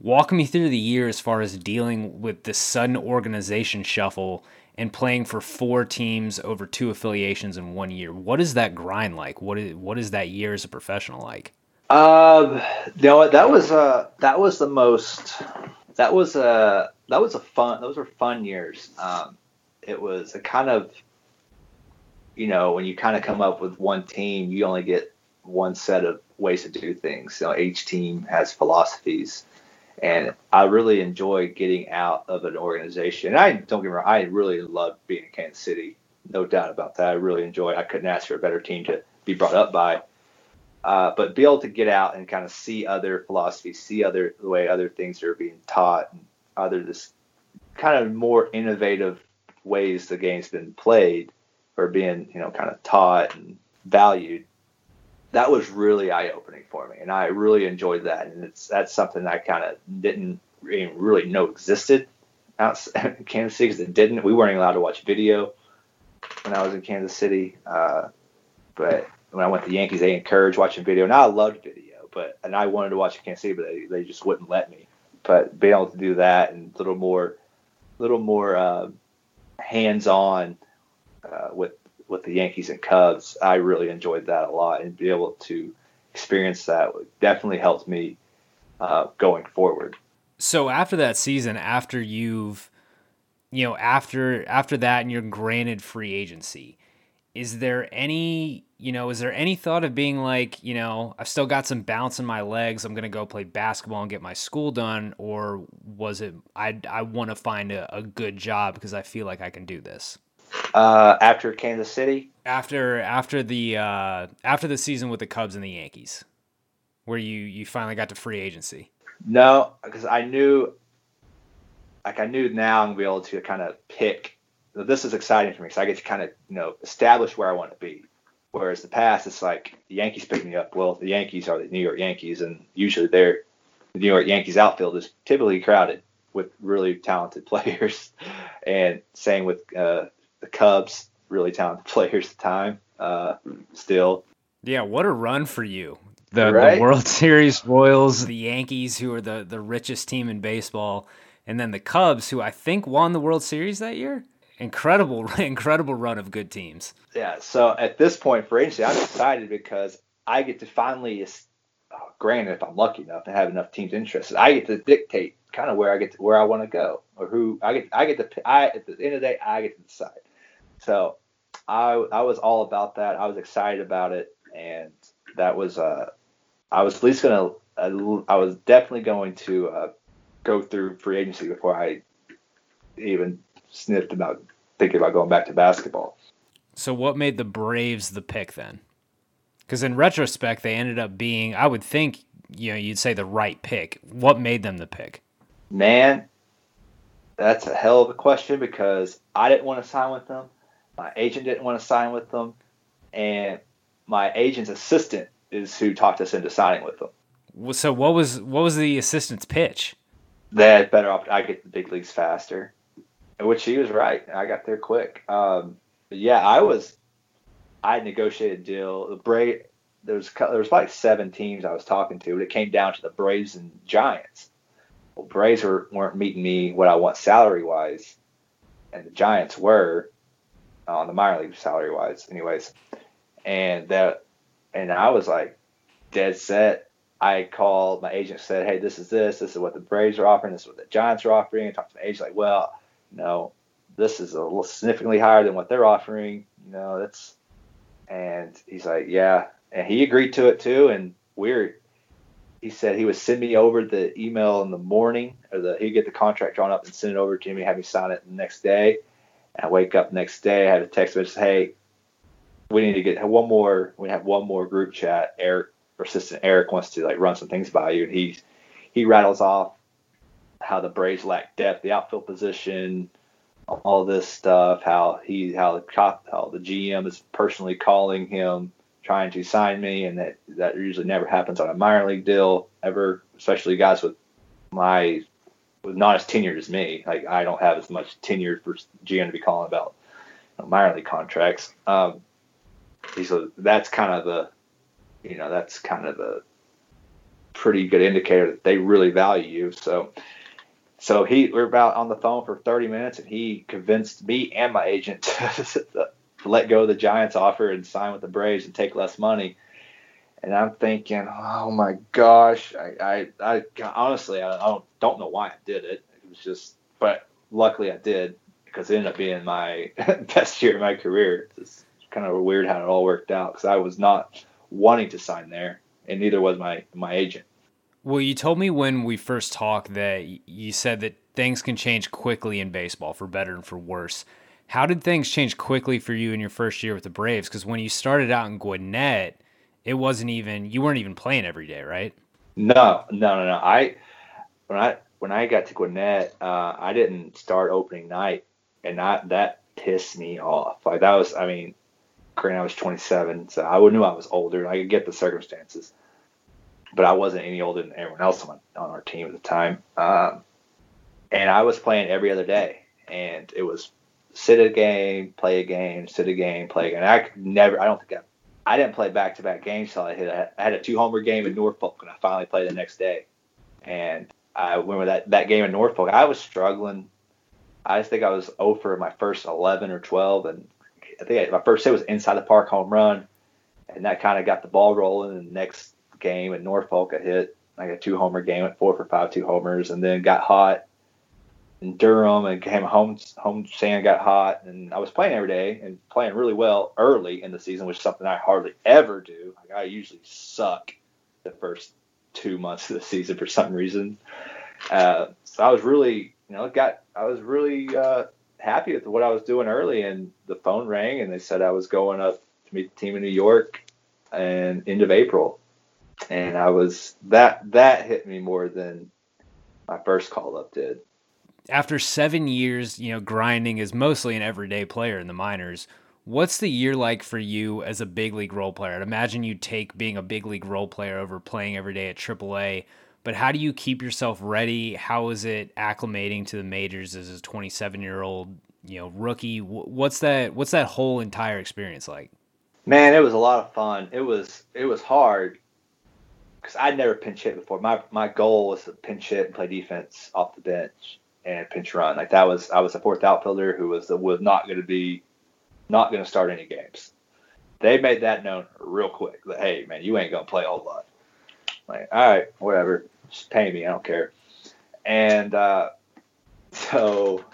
Walk me through the year as far as dealing with the sudden organization shuffle and playing for four teams over two affiliations in one year. What is that grind like? What is what is that year as a professional like? Um, you know that was uh that was the most that was a uh, that was a fun those were fun years. Um, it was a kind of you know when you kind of come up with one team, you only get one set of ways to do things. You know, each team has philosophies and I really enjoy getting out of an organization. And I don't get me wrong, I really love being in Kansas City, no doubt about that. I really enjoy. I couldn't ask for a better team to be brought up by. Uh, but be able to get out and kind of see other philosophies, see other the way other things are being taught, and other this kind of more innovative ways the game's been played or being you know kind of taught and valued that was really eye opening for me, and I really enjoyed that. And it's that's something I kind of didn't really know existed out in Kansas City because it didn't. We weren't allowed to watch video when I was in Kansas City, uh, but when I went to the Yankees, they encouraged watching video, and I loved video, but and I wanted to watch Kansas City, but they, they just wouldn't let me. But being able to do that and a little more, little more uh, hands-on uh, with with the Yankees and Cubs, I really enjoyed that a lot, and be able to experience that definitely helped me uh, going forward. So after that season, after you've, you know, after after that, and you're granted free agency, is there any, you know, is there any thought of being like, you know, I've still got some bounce in my legs, I'm gonna go play basketball and get my school done, or was it I I want to find a, a good job because I feel like I can do this? Uh, after Kansas City, after after the uh, after the season with the Cubs and the Yankees, where you you finally got to free agency. No, because I knew, like I knew now I'm gonna be able to kind of pick. This is exciting for me because I get to kind of you know establish where I want to be. Whereas the past, it's like the Yankees pick me up. Well, the Yankees are the New York Yankees, and usually they're the New York Yankees outfield is typically crowded with really talented players, and same with uh, the Cubs, really talented players at the time. Uh, still. Yeah, what a run for you the, right? the World Series Royals, the Yankees, who are the, the richest team in baseball, and then the Cubs, who I think won the World Series that year. Incredible, incredible run of good teams. Yeah. So at this point for agency, I'm excited because I get to finally, uh, granted, if I'm lucky enough to have enough teams interested, I get to dictate kind of where I get to, where I want to go or who I get. I get to. I at the end of the day, I get to decide. So I I was all about that. I was excited about it, and that was uh I was at least gonna. I was definitely going to uh, go through free agency before I even sniffed about thinking about going back to basketball. So, what made the Braves the pick then? Because in retrospect, they ended up being, I would think, you know, you'd say the right pick. What made them the pick? Man, that's a hell of a question because I didn't want to sign with them. My agent didn't want to sign with them. And my agent's assistant is who talked us into signing with them. So what was what was the assistant's pitch? That better off. I get the big leagues faster, which he was right. I got there quick. Um, yeah, I was. I negotiated a deal. The Brave there was there was like seven teams I was talking to, but it came down to the Braves and Giants. Well, Braves were, weren't meeting me what I want salary wise, and the Giants were on the minor league salary wise, anyways. And that and I was like dead set. I called my agent, said, "Hey, this is this. This is what the Braves are offering. This is what the Giants are offering." And talked to my agent, like, "Well, you know, this is a little significantly higher than what they're offering. You know, that's." And he's like, "Yeah," and he agreed to it too. And we're, he said he would send me over the email in the morning, or the he'd get the contract drawn up and send it over to me, have me sign it the next day. I wake up next day, I had a text message, "Hey, we need to get one more. We have one more group chat. Eric, assistant Eric, wants to like run some things by you, and he he rattles off how the Braves lack depth, the outfield position, all this stuff. How he how the how the GM is personally calling him, trying to sign me, and that that usually never happens on a minor league deal ever, especially guys with my not as tenured as me. Like I don't have as much tenure for GM to be calling about you know, minor league contracts. Um, so that's kind of the, you know, that's kind of the pretty good indicator that they really value you. So, so he, we are about on the phone for 30 minutes, and he convinced me and my agent to let go of the Giants offer and sign with the Braves and take less money. And I'm thinking, oh my gosh, I, I, I honestly, I don't, don't know why I did it. It was just, but luckily I did because it ended up being my best year of my career. It's kind of weird how it all worked out because I was not wanting to sign there, and neither was my my agent. Well, you told me when we first talked that you said that things can change quickly in baseball for better and for worse. How did things change quickly for you in your first year with the Braves? Because when you started out in Gwinnett, it wasn't even you weren't even playing every day, right? No, no, no, no. I when I when I got to Gwinnett, uh, I didn't start opening night, and that that pissed me off. Like that was, I mean, Granted, I was 27, so I knew I was older. I could get the circumstances, but I wasn't any older than everyone else on, on our team at the time. Um, and I was playing every other day, and it was sit a game, play a game, sit a game, play a game. I could never. I don't think I didn't play back to back games till I hit. I had a two homer game in Norfolk, and I finally played the next day. And I remember that that game in Norfolk. I was struggling. I think I was over my first 11 or 12, and I think my first hit was inside the park home run, and that kind of got the ball rolling. And the next game in Norfolk, I hit like a two homer game, went four for five, two homers, and then got hot in Durham and came home home stand got hot and I was playing every day and playing really well early in the season, which is something I hardly ever do. Like I usually suck the first two months of the season for some reason. Uh, so I was really, you know, got I was really uh, happy with what I was doing early, and the phone rang and they said I was going up to meet the team in New York and end of April, and I was that that hit me more than my first call up did after seven years, you know, grinding as mostly an everyday player in the minors, what's the year like for you as a big league role player? I'd imagine you take being a big league role player over playing every day at AAA. But how do you keep yourself ready? How is it acclimating to the majors as a 27 year old, you know, rookie? What's that? What's that whole entire experience like? Man, it was a lot of fun. It was it was hard because I'd never pinch hit before. My my goal was to pinch hit and play defense off the bench and pinch run. Like that was I was a fourth outfielder who was was not going to be not going to start any games. They made that known real quick that hey man, you ain't gonna play a whole lot. Like all right, whatever, just pay me, I don't care. And uh, so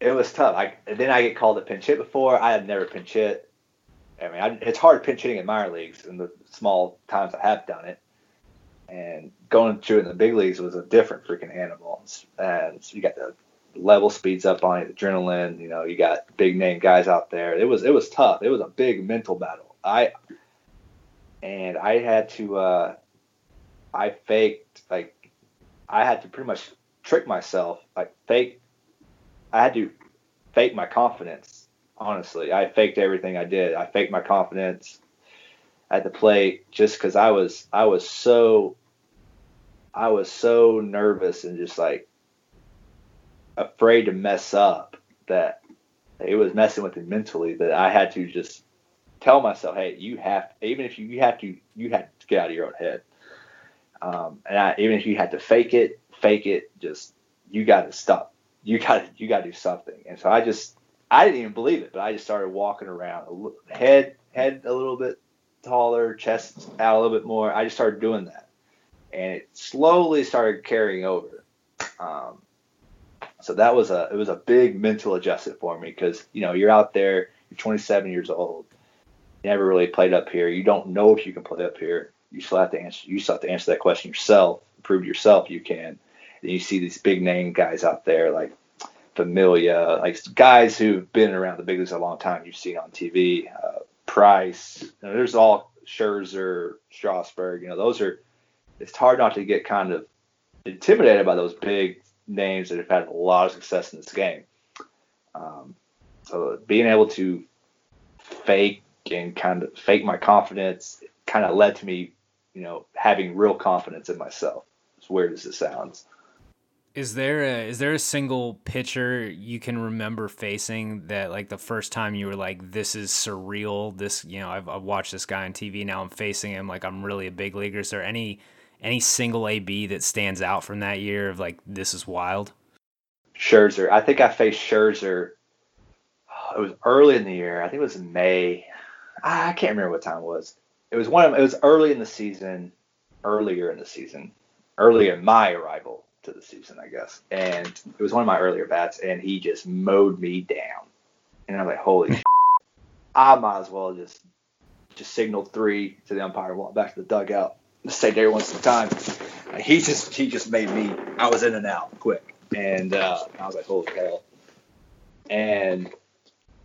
it was tough. I then I get called to pinch hit before. I had never pinch hit. I mean, I, it's hard pinch hitting in minor leagues in the small times I have done it and going through it in the big leagues was a different freaking animal. And so you got the level speeds up on it, adrenaline. You know, you got big name guys out there. It was it was tough. It was a big mental battle. I and I had to uh, I faked like I had to pretty much trick myself like fake. I had to fake my confidence. Honestly, I faked everything I did. I faked my confidence at the plate just because I was I was so I was so nervous and just like afraid to mess up that it was messing with me mentally that I had to just tell myself, hey, you have even if you, you have to you have to get out of your own head. Um, and I, even if you had to fake it, fake it, just you got to stop. You got to you got to do something. And so I just I didn't even believe it, but I just started walking around, head head a little bit taller, chest out a little bit more. I just started doing that, and it slowly started carrying over. Um, so that was a it was a big mental adjustment for me because you know you're out there, you're 27 years old, never really played up here. You don't know if you can play up here. You still have to answer. You still have to answer that question yourself. Prove yourself you can. And you see these big name guys out there like Familia, like guys who've been around the big leagues a long time. You've seen on TV. Uh, Price. You know, there's all Scherzer, Strasburg. You know, those are. It's hard not to get kind of intimidated by those big names that have had a lot of success in this game. Um, so being able to fake and kind of fake my confidence kind of led to me, you know, having real confidence in myself. As weird as it sounds. Is there a is there a single pitcher you can remember facing that like the first time you were like this is surreal. This you know I've, I've watched this guy on TV now I'm facing him like I'm really a big leaguer. Is there any any single AB that stands out from that year of like this is wild? Scherzer. I think I faced Scherzer it was early in the year. I think it was May. I can't remember what time it was. It was one of it was early in the season earlier in the season earlier in my arrival to the season, I guess. And it was one of my earlier bats, and he just mowed me down. And I'm like, holy, I might as well just just signal three to the umpire walk back to the dugout. Once at a time. He just he just made me. I was in and out quick, and uh, I was like, holy hell. And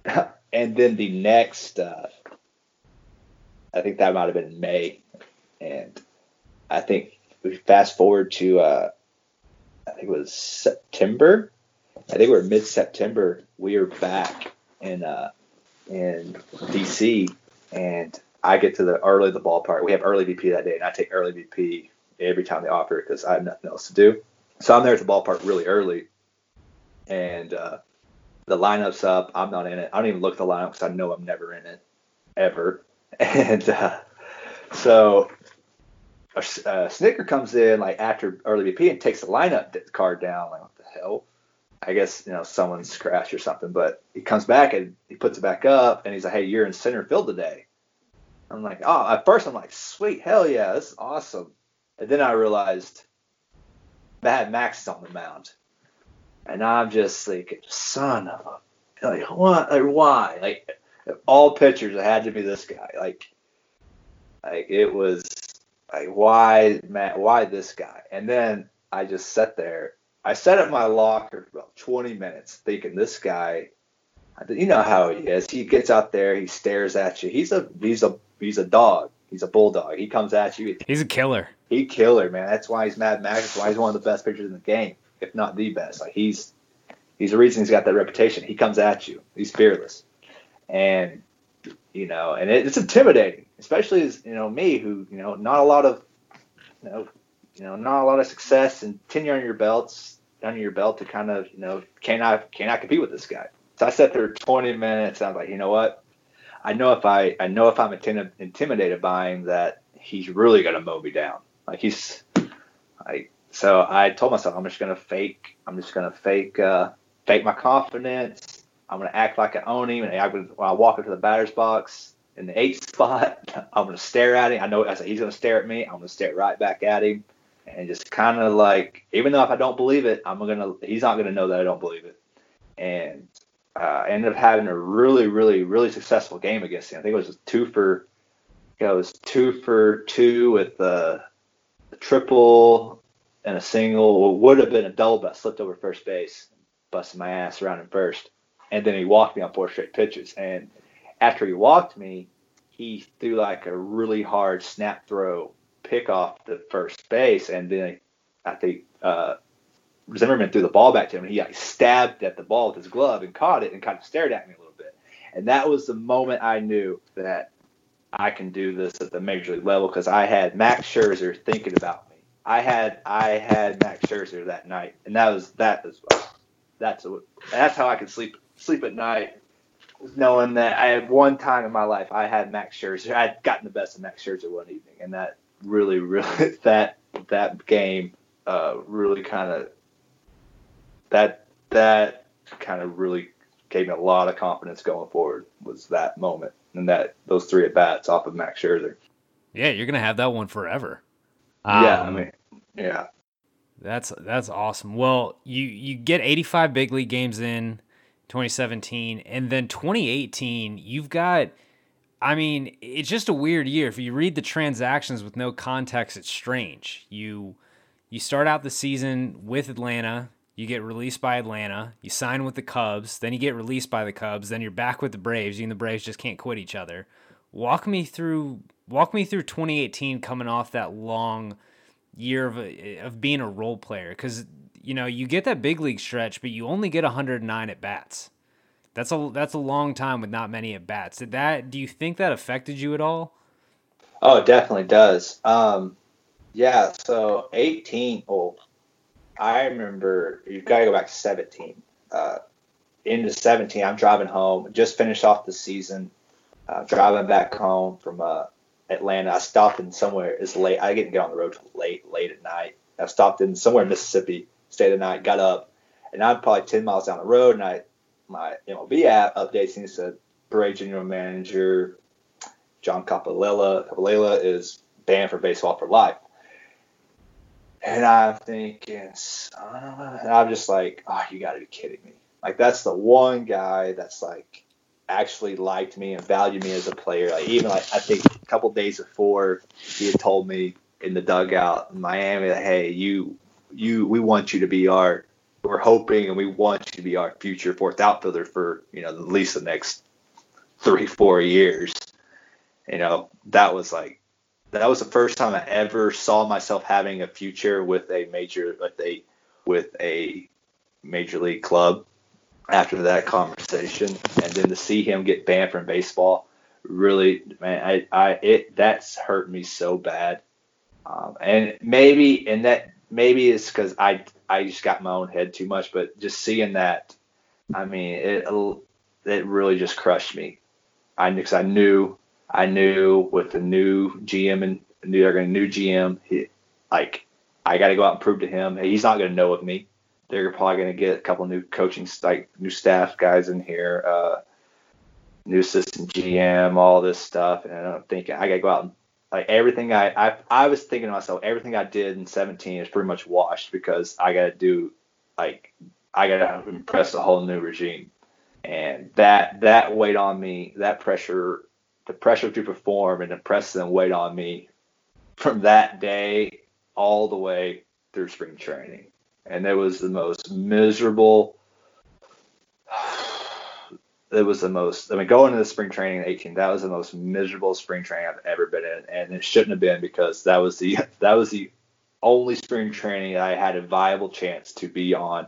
and then the next, uh, I think that might have been May, and I think we fast forward to uh, I think it was September. I think we are mid September. We are back in uh, in DC, and I get to the early the ballpark. We have early BP that day, and I take early BP every time they offer it because I have nothing else to do. So I'm there at the ballpark really early, and uh, the lineup's up. I'm not in it. I don't even look at the lineup because I know I'm never in it ever. and uh, so a, a uh, Snitker comes in like after early BP and takes the lineup card down. Like what the hell? I guess you know someone's crashed or something. But he comes back and he puts it back up and he's like, "Hey, you're in center field today." I'm like, "Oh!" At first, I'm like, "Sweet, hell yeah, this is awesome." And then I realized Mad Max is on the mound, and I'm just like, "Son of a like what? Like why? Like all pitchers, it had to be this guy. Like, like it was like why Matt? Why this guy? And then I just sat there I sat at my locker for about 20 minutes thinking this guy, you know how he is. He gets out there, he stares at you. He's a he's a he's a dog. He's a bulldog. He comes at you. He's a killer. He killer, man. That's why he's Mad Max. That's why he's one of the best pitchers in the game, if not the best. Like he's he's the reason he's got that reputation. He comes at you. He's fearless, and you know, and it, it's intimidating, especially as you know me, who you know, not a lot of you know you know, not a lot of success and tenure on your belts under your belt to kind of, you know, can I can I compete with this guy? So I sat there 20 minutes. I was like, you know what? I know if I I know if I'm intimidated by him that he's really gonna mow me down. Like he's, like so I told myself I'm just gonna fake. I'm just gonna fake uh, fake my confidence. I'm gonna act like I own him, and I, when I walk into the batter's box in the eighth spot, I'm gonna stare at him. I know I said he's gonna stare at me. I'm gonna stare right back at him and just kind of like, even though if I don't believe it, I'm gonna, he's not gonna know that I don't believe it. And uh, I ended up having a really, really, really successful game against him. I think it was two for, it was two for two with a, a triple and a single. It would have been a double, but I slipped over first base, busted my ass around in first, and then he walked me on four straight pitches. And after he walked me, he threw like a really hard snap throw pick off the first base, and then I think uh, Zimmerman threw the ball back to him, and he like, stabbed at the ball with his glove and caught it and kind of stared at me a little bit. And that was the moment I knew that I can do this at the major league level because I had Max Scherzer thinking about me. I had I had Max Scherzer that night, and that was that was that's that's how I could sleep sleep at night, knowing that I had one time in my life I had Max Scherzer. I had gotten the best of Max Scherzer one evening, and that really, really that that game uh, really kind of that that kind of really gave me a lot of confidence going forward. Was that moment and that those three at bats off of Max Scherzer. Yeah, you're gonna have that one forever. yeah, I um, mean, yeah. That's that's awesome. Well, you you get 85 big league games in 2017, and then 2018, you've got I mean, it's just a weird year. If you read the transactions with no context, it's strange. You you start out the season with Atlanta, you get released by Atlanta, you sign with the Cubs, then you get released by the Cubs, then you're back with the Braves. You and the Braves just can't quit each other. Walk me through walk me through 2018 coming off that long year of of being a role player cuz you know, you get that big league stretch, but you only get 109 at bats. That's a that's a long time with not many at bats. Did that? Do you think that affected you at all? Oh, it definitely does. Um, yeah. So 18. Oh, I remember. You got to go back to 17. Uh, into 17, I'm driving home. Just finished off the season. Uh, driving back home from uh, Atlanta. I stopped in somewhere. It's late. I didn't get on the road till late, late at night. I stopped in somewhere in Mississippi. Stayed the night. Got up, and I'm probably 10 miles down the road, and I my MLB app updates and it said Bray general manager John Coppolella Coppolella is banned for baseball for life. And I'm thinking, son, and I'm just like, oh, you got to be kidding me. Like that's the one guy that's like actually liked me and valued me as a player. Like even like I think a couple days before he had told me in the dugout in Miami that hey, you you we want you to be our we're hoping and we want you to be our future fourth outfielder for you know at least the next three four years. You know that was like that was the first time I ever saw myself having a future with a major with a with a major league club. After that conversation, and then to see him get banned from baseball, really, man, I, I it that's hurt me so bad. Um, and maybe and that maybe it's because I I just got my own head too much, but just seeing that, I mean, it it really just crushed me. I because I knew I knew with the new GM and knew they're to new GM, he, like I got to go out and prove to him he's not to know of me. They're probably to get a couple new coaching, like new staff guys in here, uh, new assistant GM, all this stuff. And I'm thinking I got to go out and like everything I, I I was thinking to myself, everything I did in 17 is pretty much washed because I got to do like I got to impress a whole new regime, and that that weighed on me. That pressure, the pressure to perform and impress them, weighed on me from that day all the way through spring training, and it was the most miserable it was the most. I mean, going into the spring training in 18, that was the most miserable spring training I've ever been in, and it shouldn't have been because that was the that was the only spring training I had a viable chance to be on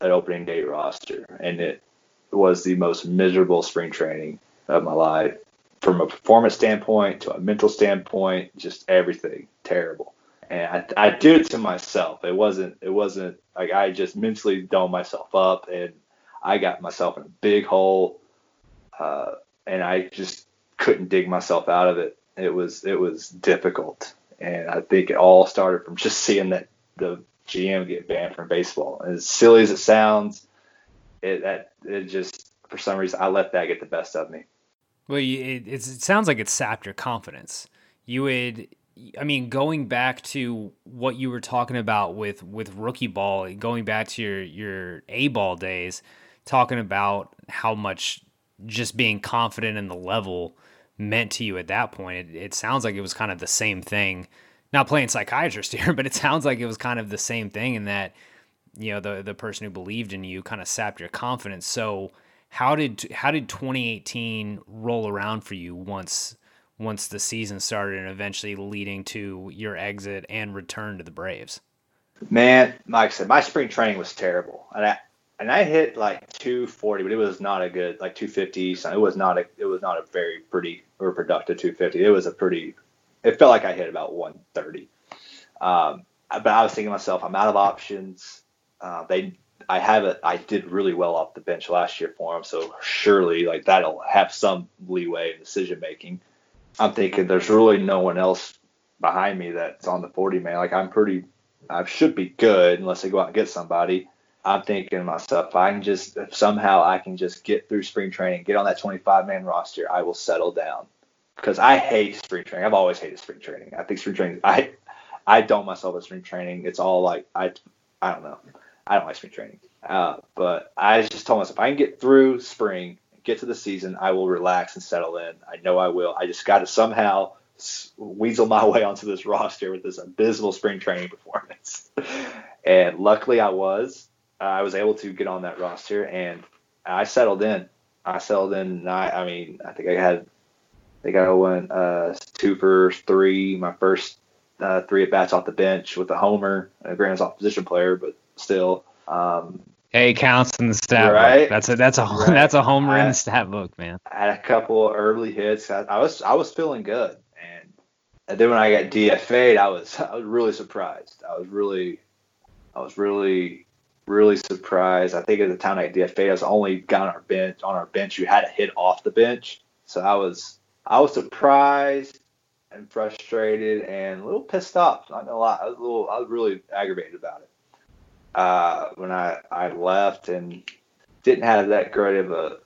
an opening day roster, and it was the most miserable spring training of my life from a performance standpoint to a mental standpoint, just everything terrible. And I, I did it to myself. It wasn't. It wasn't like I just mentally domed myself up and I got myself in a big hole, uh, and I just couldn't dig myself out of it. It was it was difficult, and I think it all started from just seeing that the GM get banned from baseball. As silly as it sounds, it that it just for some reason I let that get the best of me. Well, it, it sounds like it sapped your confidence. You would I mean, going back to what you were talking about with with rookie ball, and going back to your your A ball days, talking about how much just being confident in the level meant to you at that point. It, it sounds like it was kind of the same thing. Not playing psychiatrist here, but it sounds like it was kind of the same thing in that you know the the person who believed in you kind of sapped your confidence. So how did how did 2018 roll around for you once once the season started and eventually leading to your exit and return to the Braves? Man, like I said, my spring training was terrible, and I and I hit like 240, but it was not a good like 250. So it was not a it was not a very pretty or productive 250. It was a pretty. It felt like I hit about 130. Um, but I was thinking to myself, I'm out of options. Uh, they I have it. I did really well off the bench last year for them, so surely like that'll have some leeway in decision making. I'm thinking there's really no one else behind me that's on the 40 man. Like I'm pretty, I should be good unless they go out and get somebody. I'm thinking to myself, if I can just if somehow I can just get through spring training, get on that 25 man roster, I will settle down. Because I hate spring training. I've always hated spring training. I think spring training. I I don't myself at spring training. It's all like I I don't know. I don't like spring training. Uh, but I just told myself if I can get through spring, get to the season, I will relax and settle in. I know I will. I just got to somehow weasel my way onto this roster with this abysmal spring training performance. and luckily I was. I was able to get on that roster, and I settled in. I settled in. I, I mean, I think I had, I think I went uh, two for three. My first uh, three at bats off the bench with a homer. Uh, Grant's off position player, but still. Um, hey, counts in the stat right? book. That's a that's a right. that's a homer I, in the stat book, man. I had a couple early hits. I, I was I was feeling good, and, and then when I got DFA'd, I was I was really surprised. I was really I was really really surprised. I think at the time I DFA, I only got on our bench on our bench who had a hit off the bench. So I was I was surprised and frustrated and a little pissed off. Not gonna lie, I was a little I was really aggravated about it. Uh, when I I left and didn't have that great of a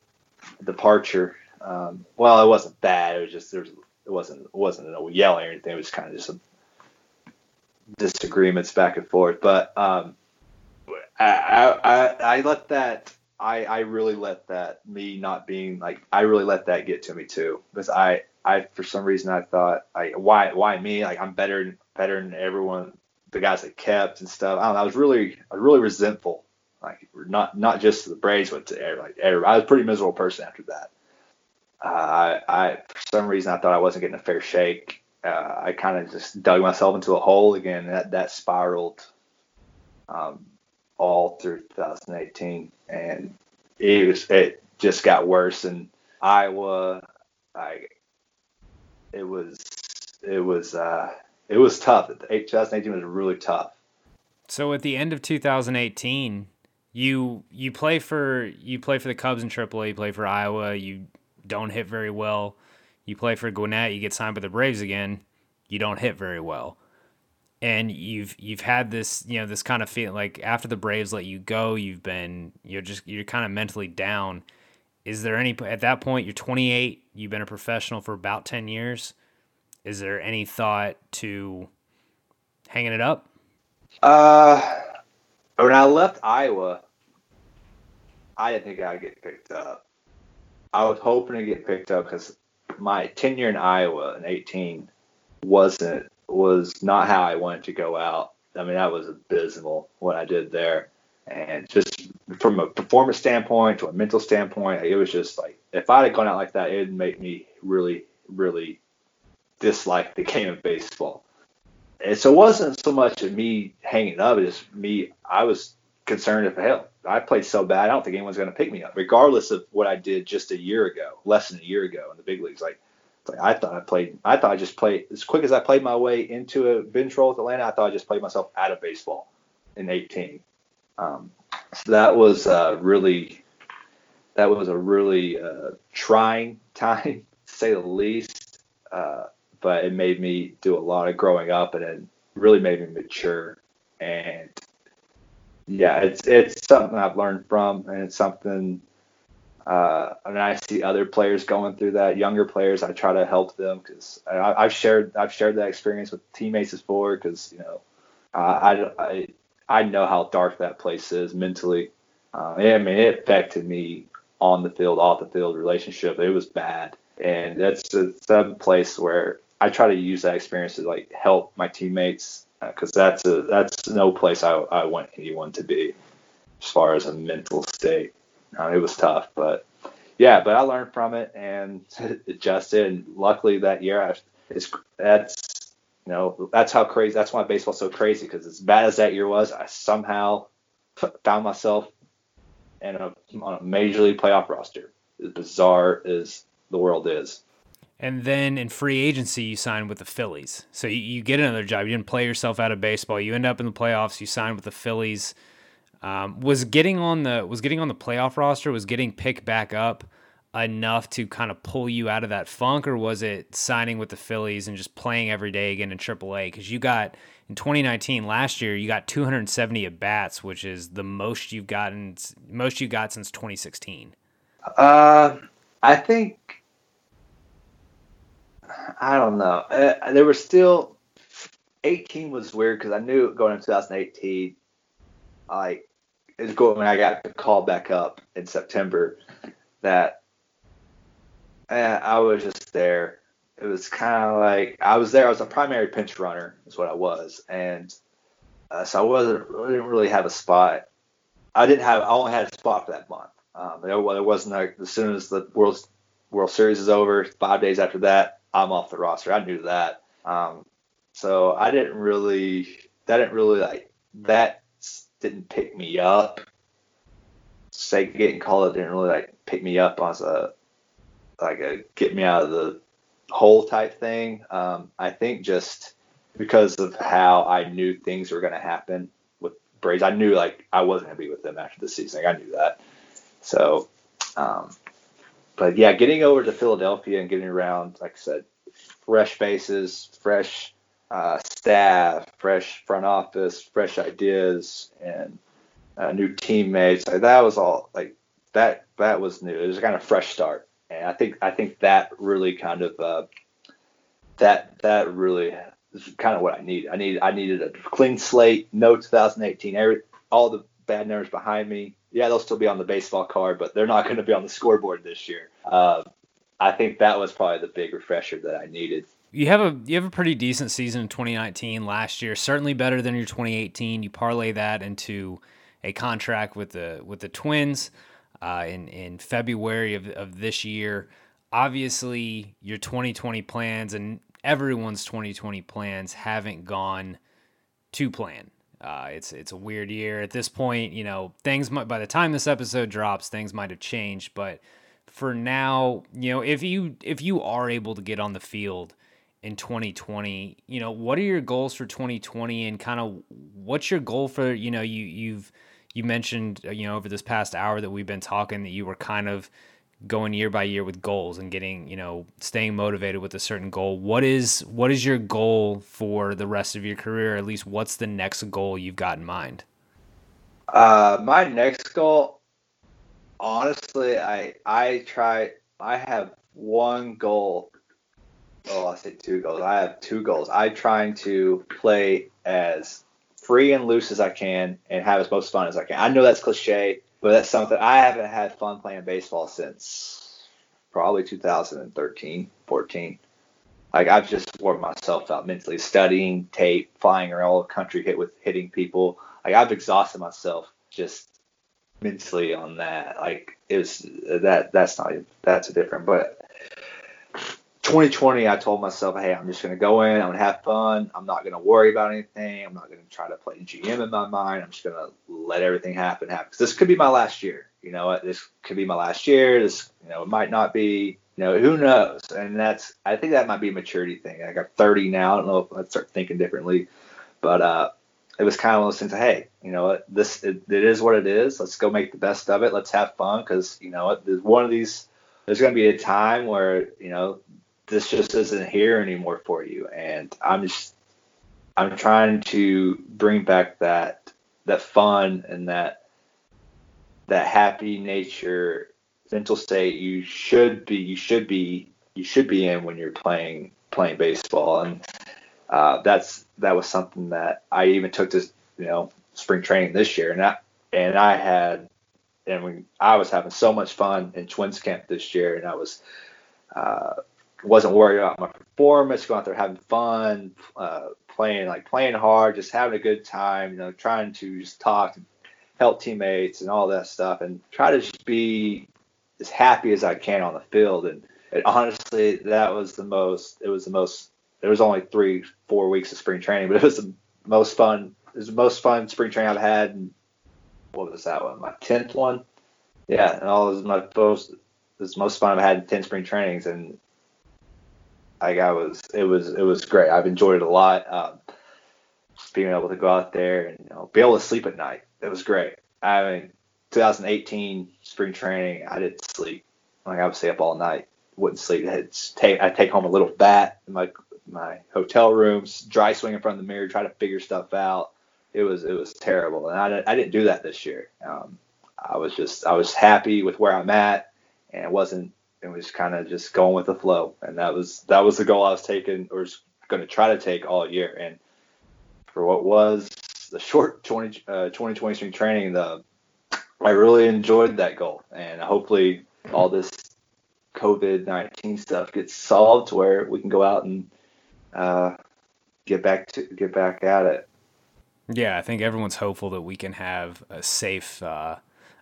departure. Um, well, it wasn't bad. It was just there was it wasn't it wasn't no yelling or anything. It was kind of just some disagreements back and forth. But um, I, I, I let that I, I really let that me not being like I really let that get to me too. Because I I for some reason I thought I why why me? Like I'm better better than everyone the guys that kept and stuff. I don't know I was really I was really resentful. Like not not just to the Braves but to like everybody. I was a pretty miserable person after that. Uh, I I for some reason I thought I wasn't getting a fair shake. Uh, I kind of just dug myself into a hole again that that spiraled um, all through 2018, and it was it just got worse. in Iowa, I it was it was uh, it was tough. 2018 was really tough. So at the end of 2018, you you play for you play for the Cubs in AAA. You play for Iowa. You don't hit very well. You play for Gwinnett, you get signed by the Braves again, you don't hit very well. And you've you've had this you know this kind of feeling like after the Braves let you go, you've been you're just you're kind of mentally down. Is there any at that point you're 28, you've been a professional for about 10 years? Is there any thought to hanging it up? Uh, when I left Iowa, I didn't think I'd get picked up. I was hoping to get picked up because my tenure in Iowa in 18 wasn't was not how I wanted to go out. I mean, that was abysmal what I did there, and just from a performance standpoint to a mental standpoint, it was just like if I'd have gone out like that, it'd make me really, really dislike the game of baseball. And so it wasn't so much of me hanging up, it's me. I was concerned if hell I played so bad, I don't think anyone's going to pick me up, regardless of what I did just a year ago, less than a year ago in the big leagues. Like I thought I played, I thought I just played as quick as I played my way into a bench role with Atlanta. I thought I just played myself out of baseball in 18. Um, so that was uh, really, that was a really uh, trying time, to say the least. Uh, but it made me do a lot of growing up, and it really made me mature. And yeah, it's it's something I've learned from, and it's something. Uh, and I see other players going through that, younger players. I try to help them because I've shared I've shared that experience with teammates before because you know I, I I know how dark that place is mentally. Uh, I mean, it affected me on the field, off the field relationship. It was bad, and that's a place where I try to use that experience to like help my teammates because uh, that's a that's no place I, I want anyone to be as far as a mental state. Uh, it was tough, but yeah, but I learned from it and adjusted. And luckily that year, I, it's that's you know that's how crazy. That's why baseball's so crazy because as bad as that year was, I somehow found myself in a on a major league playoff roster. As bizarre as the world is. And then in free agency, you sign with the Phillies. So you, you, get another job. You didn't play yourself out of baseball. You end up in the playoffs. You sign with the Phillies. Um, was getting on the was getting on the playoff roster was getting picked back up enough to kind of pull you out of that funk, or was it signing with the Phillies and just playing every day again in AAA? Because you got in 2019 last year, you got 270 at bats, which is the most you've gotten most you got since 2016. Uh, I think I don't know. Uh, there were still 18 was weird because I knew going into 2018, like it was going when I got the call back up in September that uh, I was just there. It was kind of like I was there. I was a primary pinch runner, is what I was, and uh, so I wasn't. I didn't really have a spot. I didn't have. I only had a spot for that month. Um, there, there wasn't like as soon as the World World Series is over, five days after that, I'm off the roster. I knew that. Um, so I didn't really, that didn't really like, that didn't pick me up. Say getting called didn't really like pick me up as a, like a get me out of the hole type thing. Um, I think just because of how I knew things were going to happen with Braves, I knew like I wasn't going to be with them after the season. Like, I knew that. So, um, but yeah, getting over to Philadelphia and getting around, like I said, fresh faces, fresh uh, staff, fresh front office, fresh ideas, and uh, new teammates. Like, that was all like that. That was new. It was kind of fresh start, and I think I think that really kind of uh, that that really is kind of what I need. I needed I needed a clean slate, no 2018, every, all the bad numbers behind me, yeah, they'll still be on the baseball card, but they're not going to be on the scoreboard this year. Uh, I think that was probably the big refresher that I needed. You have a you have a pretty decent season in 2019 last year, certainly better than your 2018. You parlay that into a contract with the with the Twins uh, in in February of of this year. Obviously, your 2020 plans and everyone's 2020 plans haven't gone to plan. Uh, it's it's a weird year at this point. You know, things might by the time this episode drops, things might have changed. But for now, you know, if you if you are able to get on the field in 2020, you know, what are your goals for 2020, and kind of what's your goal for you know you you've you mentioned uh, you know over this past hour that we've been talking that you were kind of going year by year with goals and getting, you know, staying motivated with a certain goal. What is what is your goal for the rest of your career? At least what's the next goal you've got in mind? Uh, my next goal, honestly, I I try. I have one goal. Oh, I say two goals. I have two goals. I'm trying to play as free and loose as I can and have as much fun as I can. I know that's cliche, but that's something I haven't had fun playing baseball since probably 2013, 14. Like I've just worn myself out mentally, studying tape, flying around the country, hit with hitting people. Like I've exhausted myself just mentally on that. Like it was that that's not that's a different. But 2020, I told myself, hey, I'm just gonna go in, I'm gonna have fun. I'm not gonna worry about anything. I'm not gonna try to play GM in my mind. I'm just gonna let everything happen happen. Cause this could be my last year. You know? This could be my last year. This you know it might not be. You know who knows? And that's I think that might be a maturity thing. I got 30 now. I don't know if I'd start thinking differently, but uh, it was kind of one of those things. Hey, you know? This it, it is what it is. Let's go make the best of it. Let's have fun because you know? There's one of these. There's going to be a time where you know this just isn't here anymore for you, and I'm just I'm trying to bring back that that fun and that that happy nature mental state you should be you should be you should be in when you're playing playing baseball. And uh, that's that was something that I even took to you know spring training this year, and I and I had and we, I was having so much fun in Twins camp this year, and I was uh, wasn't worried about my performance, going out there having fun, uh, playing like playing hard, just having a good time, you know, trying to just talk help teammates and all that stuff, and try to just be as happy as I can on the field. And, honestly, that was the most. It was the most there was only three, four weeks of spring training, but it was the most fun. It was the most fun spring training I've had. And what was that one? My tenth one. Yeah, and all was my most. The most fun I've had in ten spring trainings, and like I was, it was, it was great. I've enjoyed it a lot. Um, being able to go out there and you know, be able to sleep at night. It was great. I mean, 2018 spring training, I didn't sleep. Like I would stay up all night, wouldn't sleep. I'd take, I'd take home a little bat in my my hotel rooms, dry swing in front of the mirror, try to figure stuff out. It was it was terrible, and I, I didn't do that this year. Um, I was just I was happy with where I'm at, and it wasn't. It was kind of just going with the flow, and that was that was the goal I was taking or was going to try to take all year. And for what was the short 20, uh, 2020 spring training, the I really enjoyed that goal, and hopefully all this COVID 19 stuff gets solved where we can go out and uh, get back to get back at it. Yeah, I think everyone's hopeful that we can have a safe uh,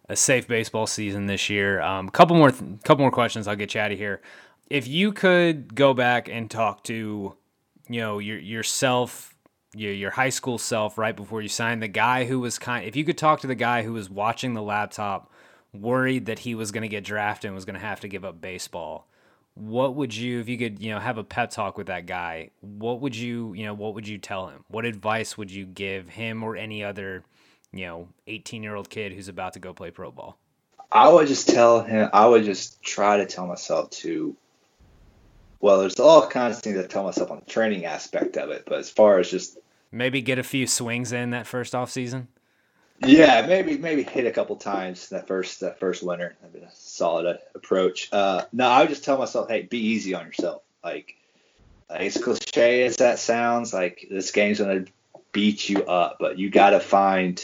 a safe baseball season this year. A um, couple more th- couple more questions. I'll get you out of here. If you could go back and talk to, you know, your yourself, your your high school self right before you signed, the guy who was kind. If you could talk to the guy who was watching the laptop, worried that he was going to get drafted and was going to have to give up baseball what would you if you could you know have a pep talk with that guy what would you you know what would you tell him what advice would you give him or any other you know 18 year old kid who's about to go play pro ball i would just tell him i would just try to tell myself to well there's all kinds of things i tell myself on the training aspect of it but as far as just maybe get a few swings in that first off season yeah, maybe maybe hit a couple times that first that first winter. That'd been a solid uh, approach. Uh, no, I would just tell myself, hey, be easy on yourself. Like, as cliche as that sounds, like this game's gonna beat you up, but you gotta find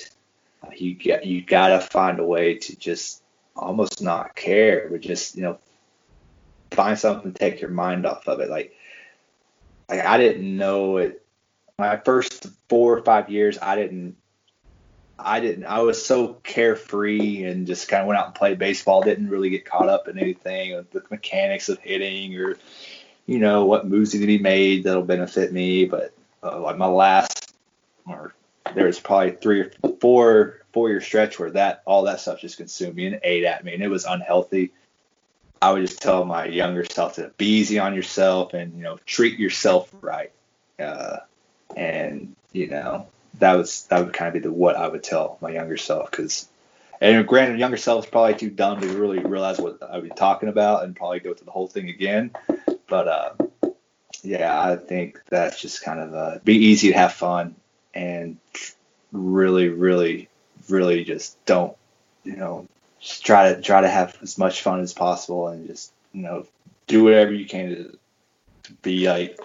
you get you gotta find a way to just almost not care, but just you know find something to take your mind off of it. Like, like I didn't know it. My first four or five years, I didn't I didn't. I was so carefree and just kind of went out and played baseball. Didn't really get caught up in anything, with the mechanics of hitting or, you know, what moves need to be made that'll benefit me. But uh, like my last, or there was probably three or four four year stretch where that all that stuff just consumed me and ate at me, and it was unhealthy. I would just tell my younger self to be easy on yourself and you know treat yourself right, uh, and you know that was that would kind of be the what I would tell my younger self because And granted, younger self is probably too dumb to really realize what I'd be talking about and probably go through the whole thing again. But uh, yeah, I think that's just kind of uh, be easy to have fun and really, really, really just don't, you know, just try to try to have as much fun as possible and just you know do whatever you can to, to be like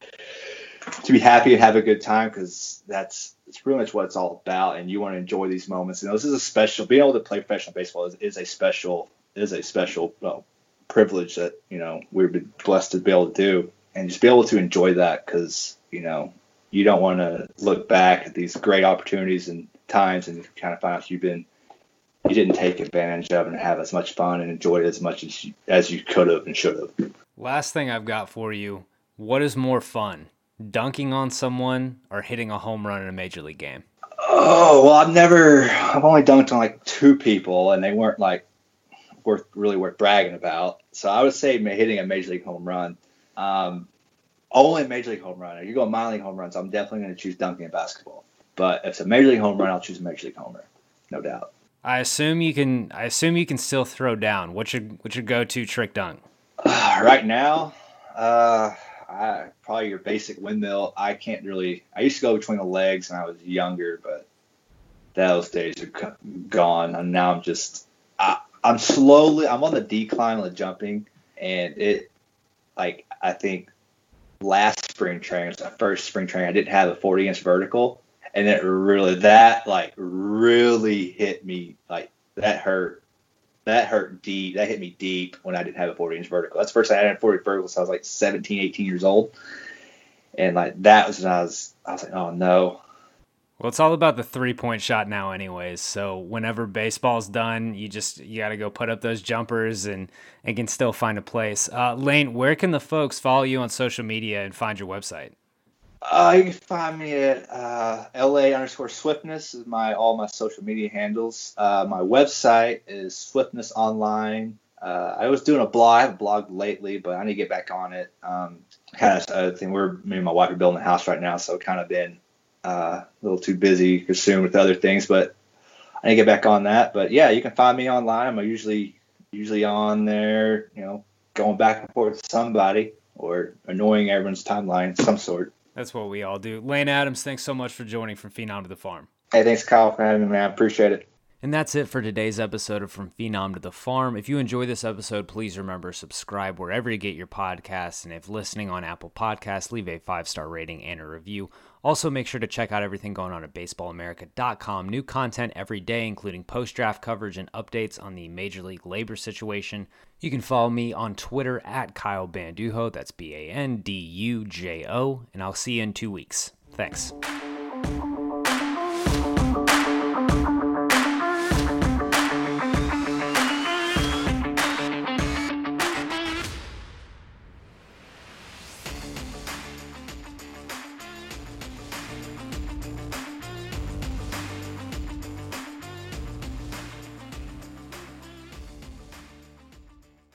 to be happy and have a good time because that's it's pretty much what it's all about and you want to enjoy these moments. And this is a special being able to play professional baseball is, is a special is a special well, privilege that you know we've been blessed to be able to do and just be able to enjoy that because you know you don't want to look back at these great opportunities and times and kind of find out you've been you didn't take advantage of and have as much fun and enjoy it as much as you, as you could have and should have. Last thing I've got for you: what is more fun, dunking on someone or hitting a home run in a major league game? Oh well, I've never. I've only dunked on like two people, and they weren't like worth really worth bragging about. So I would say hitting a major league home run. Um, only major league home run. If you go minor league home runs, I'm definitely going to choose dunking in basketball. But if it's a major league home run, I'll choose a major league homer, no doubt. I assume you can. I assume you can still throw down. What's your what's your go to trick dunk? Uh, right now, uh, I, probably your basic windmill. I can't really. I used to go between the legs when I was younger, but those days are gone. And now I'm just. I, I'm slowly. I'm on the decline on the jumping, and it, like I think, last spring training, the first spring training, I didn't have a 40 inch vertical and it really that like really hit me like that hurt that hurt deep that hit me deep when i didn't have a 40 inch vertical. That's the first time i had a 40 vertical so i was like 17 18 years old and like that was when i was i was like oh no well it's all about the three point shot now anyways so whenever baseball's done you just you got to go put up those jumpers and and can still find a place uh, lane where can the folks follow you on social media and find your website uh, you can find me at uh, LA underscore Swiftness is my all my social media handles. Uh, my website is Swiftness Online. Uh, I was doing a blog. I haven't blogged lately, but I need to get back on it. Um, kind of thing. We're me and my wife are building a house right now, so kind of been uh, a little too busy, consumed with other things. But I need to get back on that. But yeah, you can find me online. I'm usually usually on there. You know, going back and forth with somebody or annoying everyone's timeline some sort. That's what we all do. Lane Adams, thanks so much for joining from Phenom to the Farm. Hey, thanks, Kyle, for having me, man. Appreciate it. And that's it for today's episode of From Phenom to the Farm. If you enjoy this episode, please remember subscribe wherever you get your podcasts. And if listening on Apple Podcasts, leave a five star rating and a review. Also, make sure to check out everything going on at baseballamerica.com. New content every day, including post draft coverage and updates on the Major League labor situation. You can follow me on Twitter at Kyle Bandujo. That's B A N D U J O. And I'll see you in two weeks. Thanks.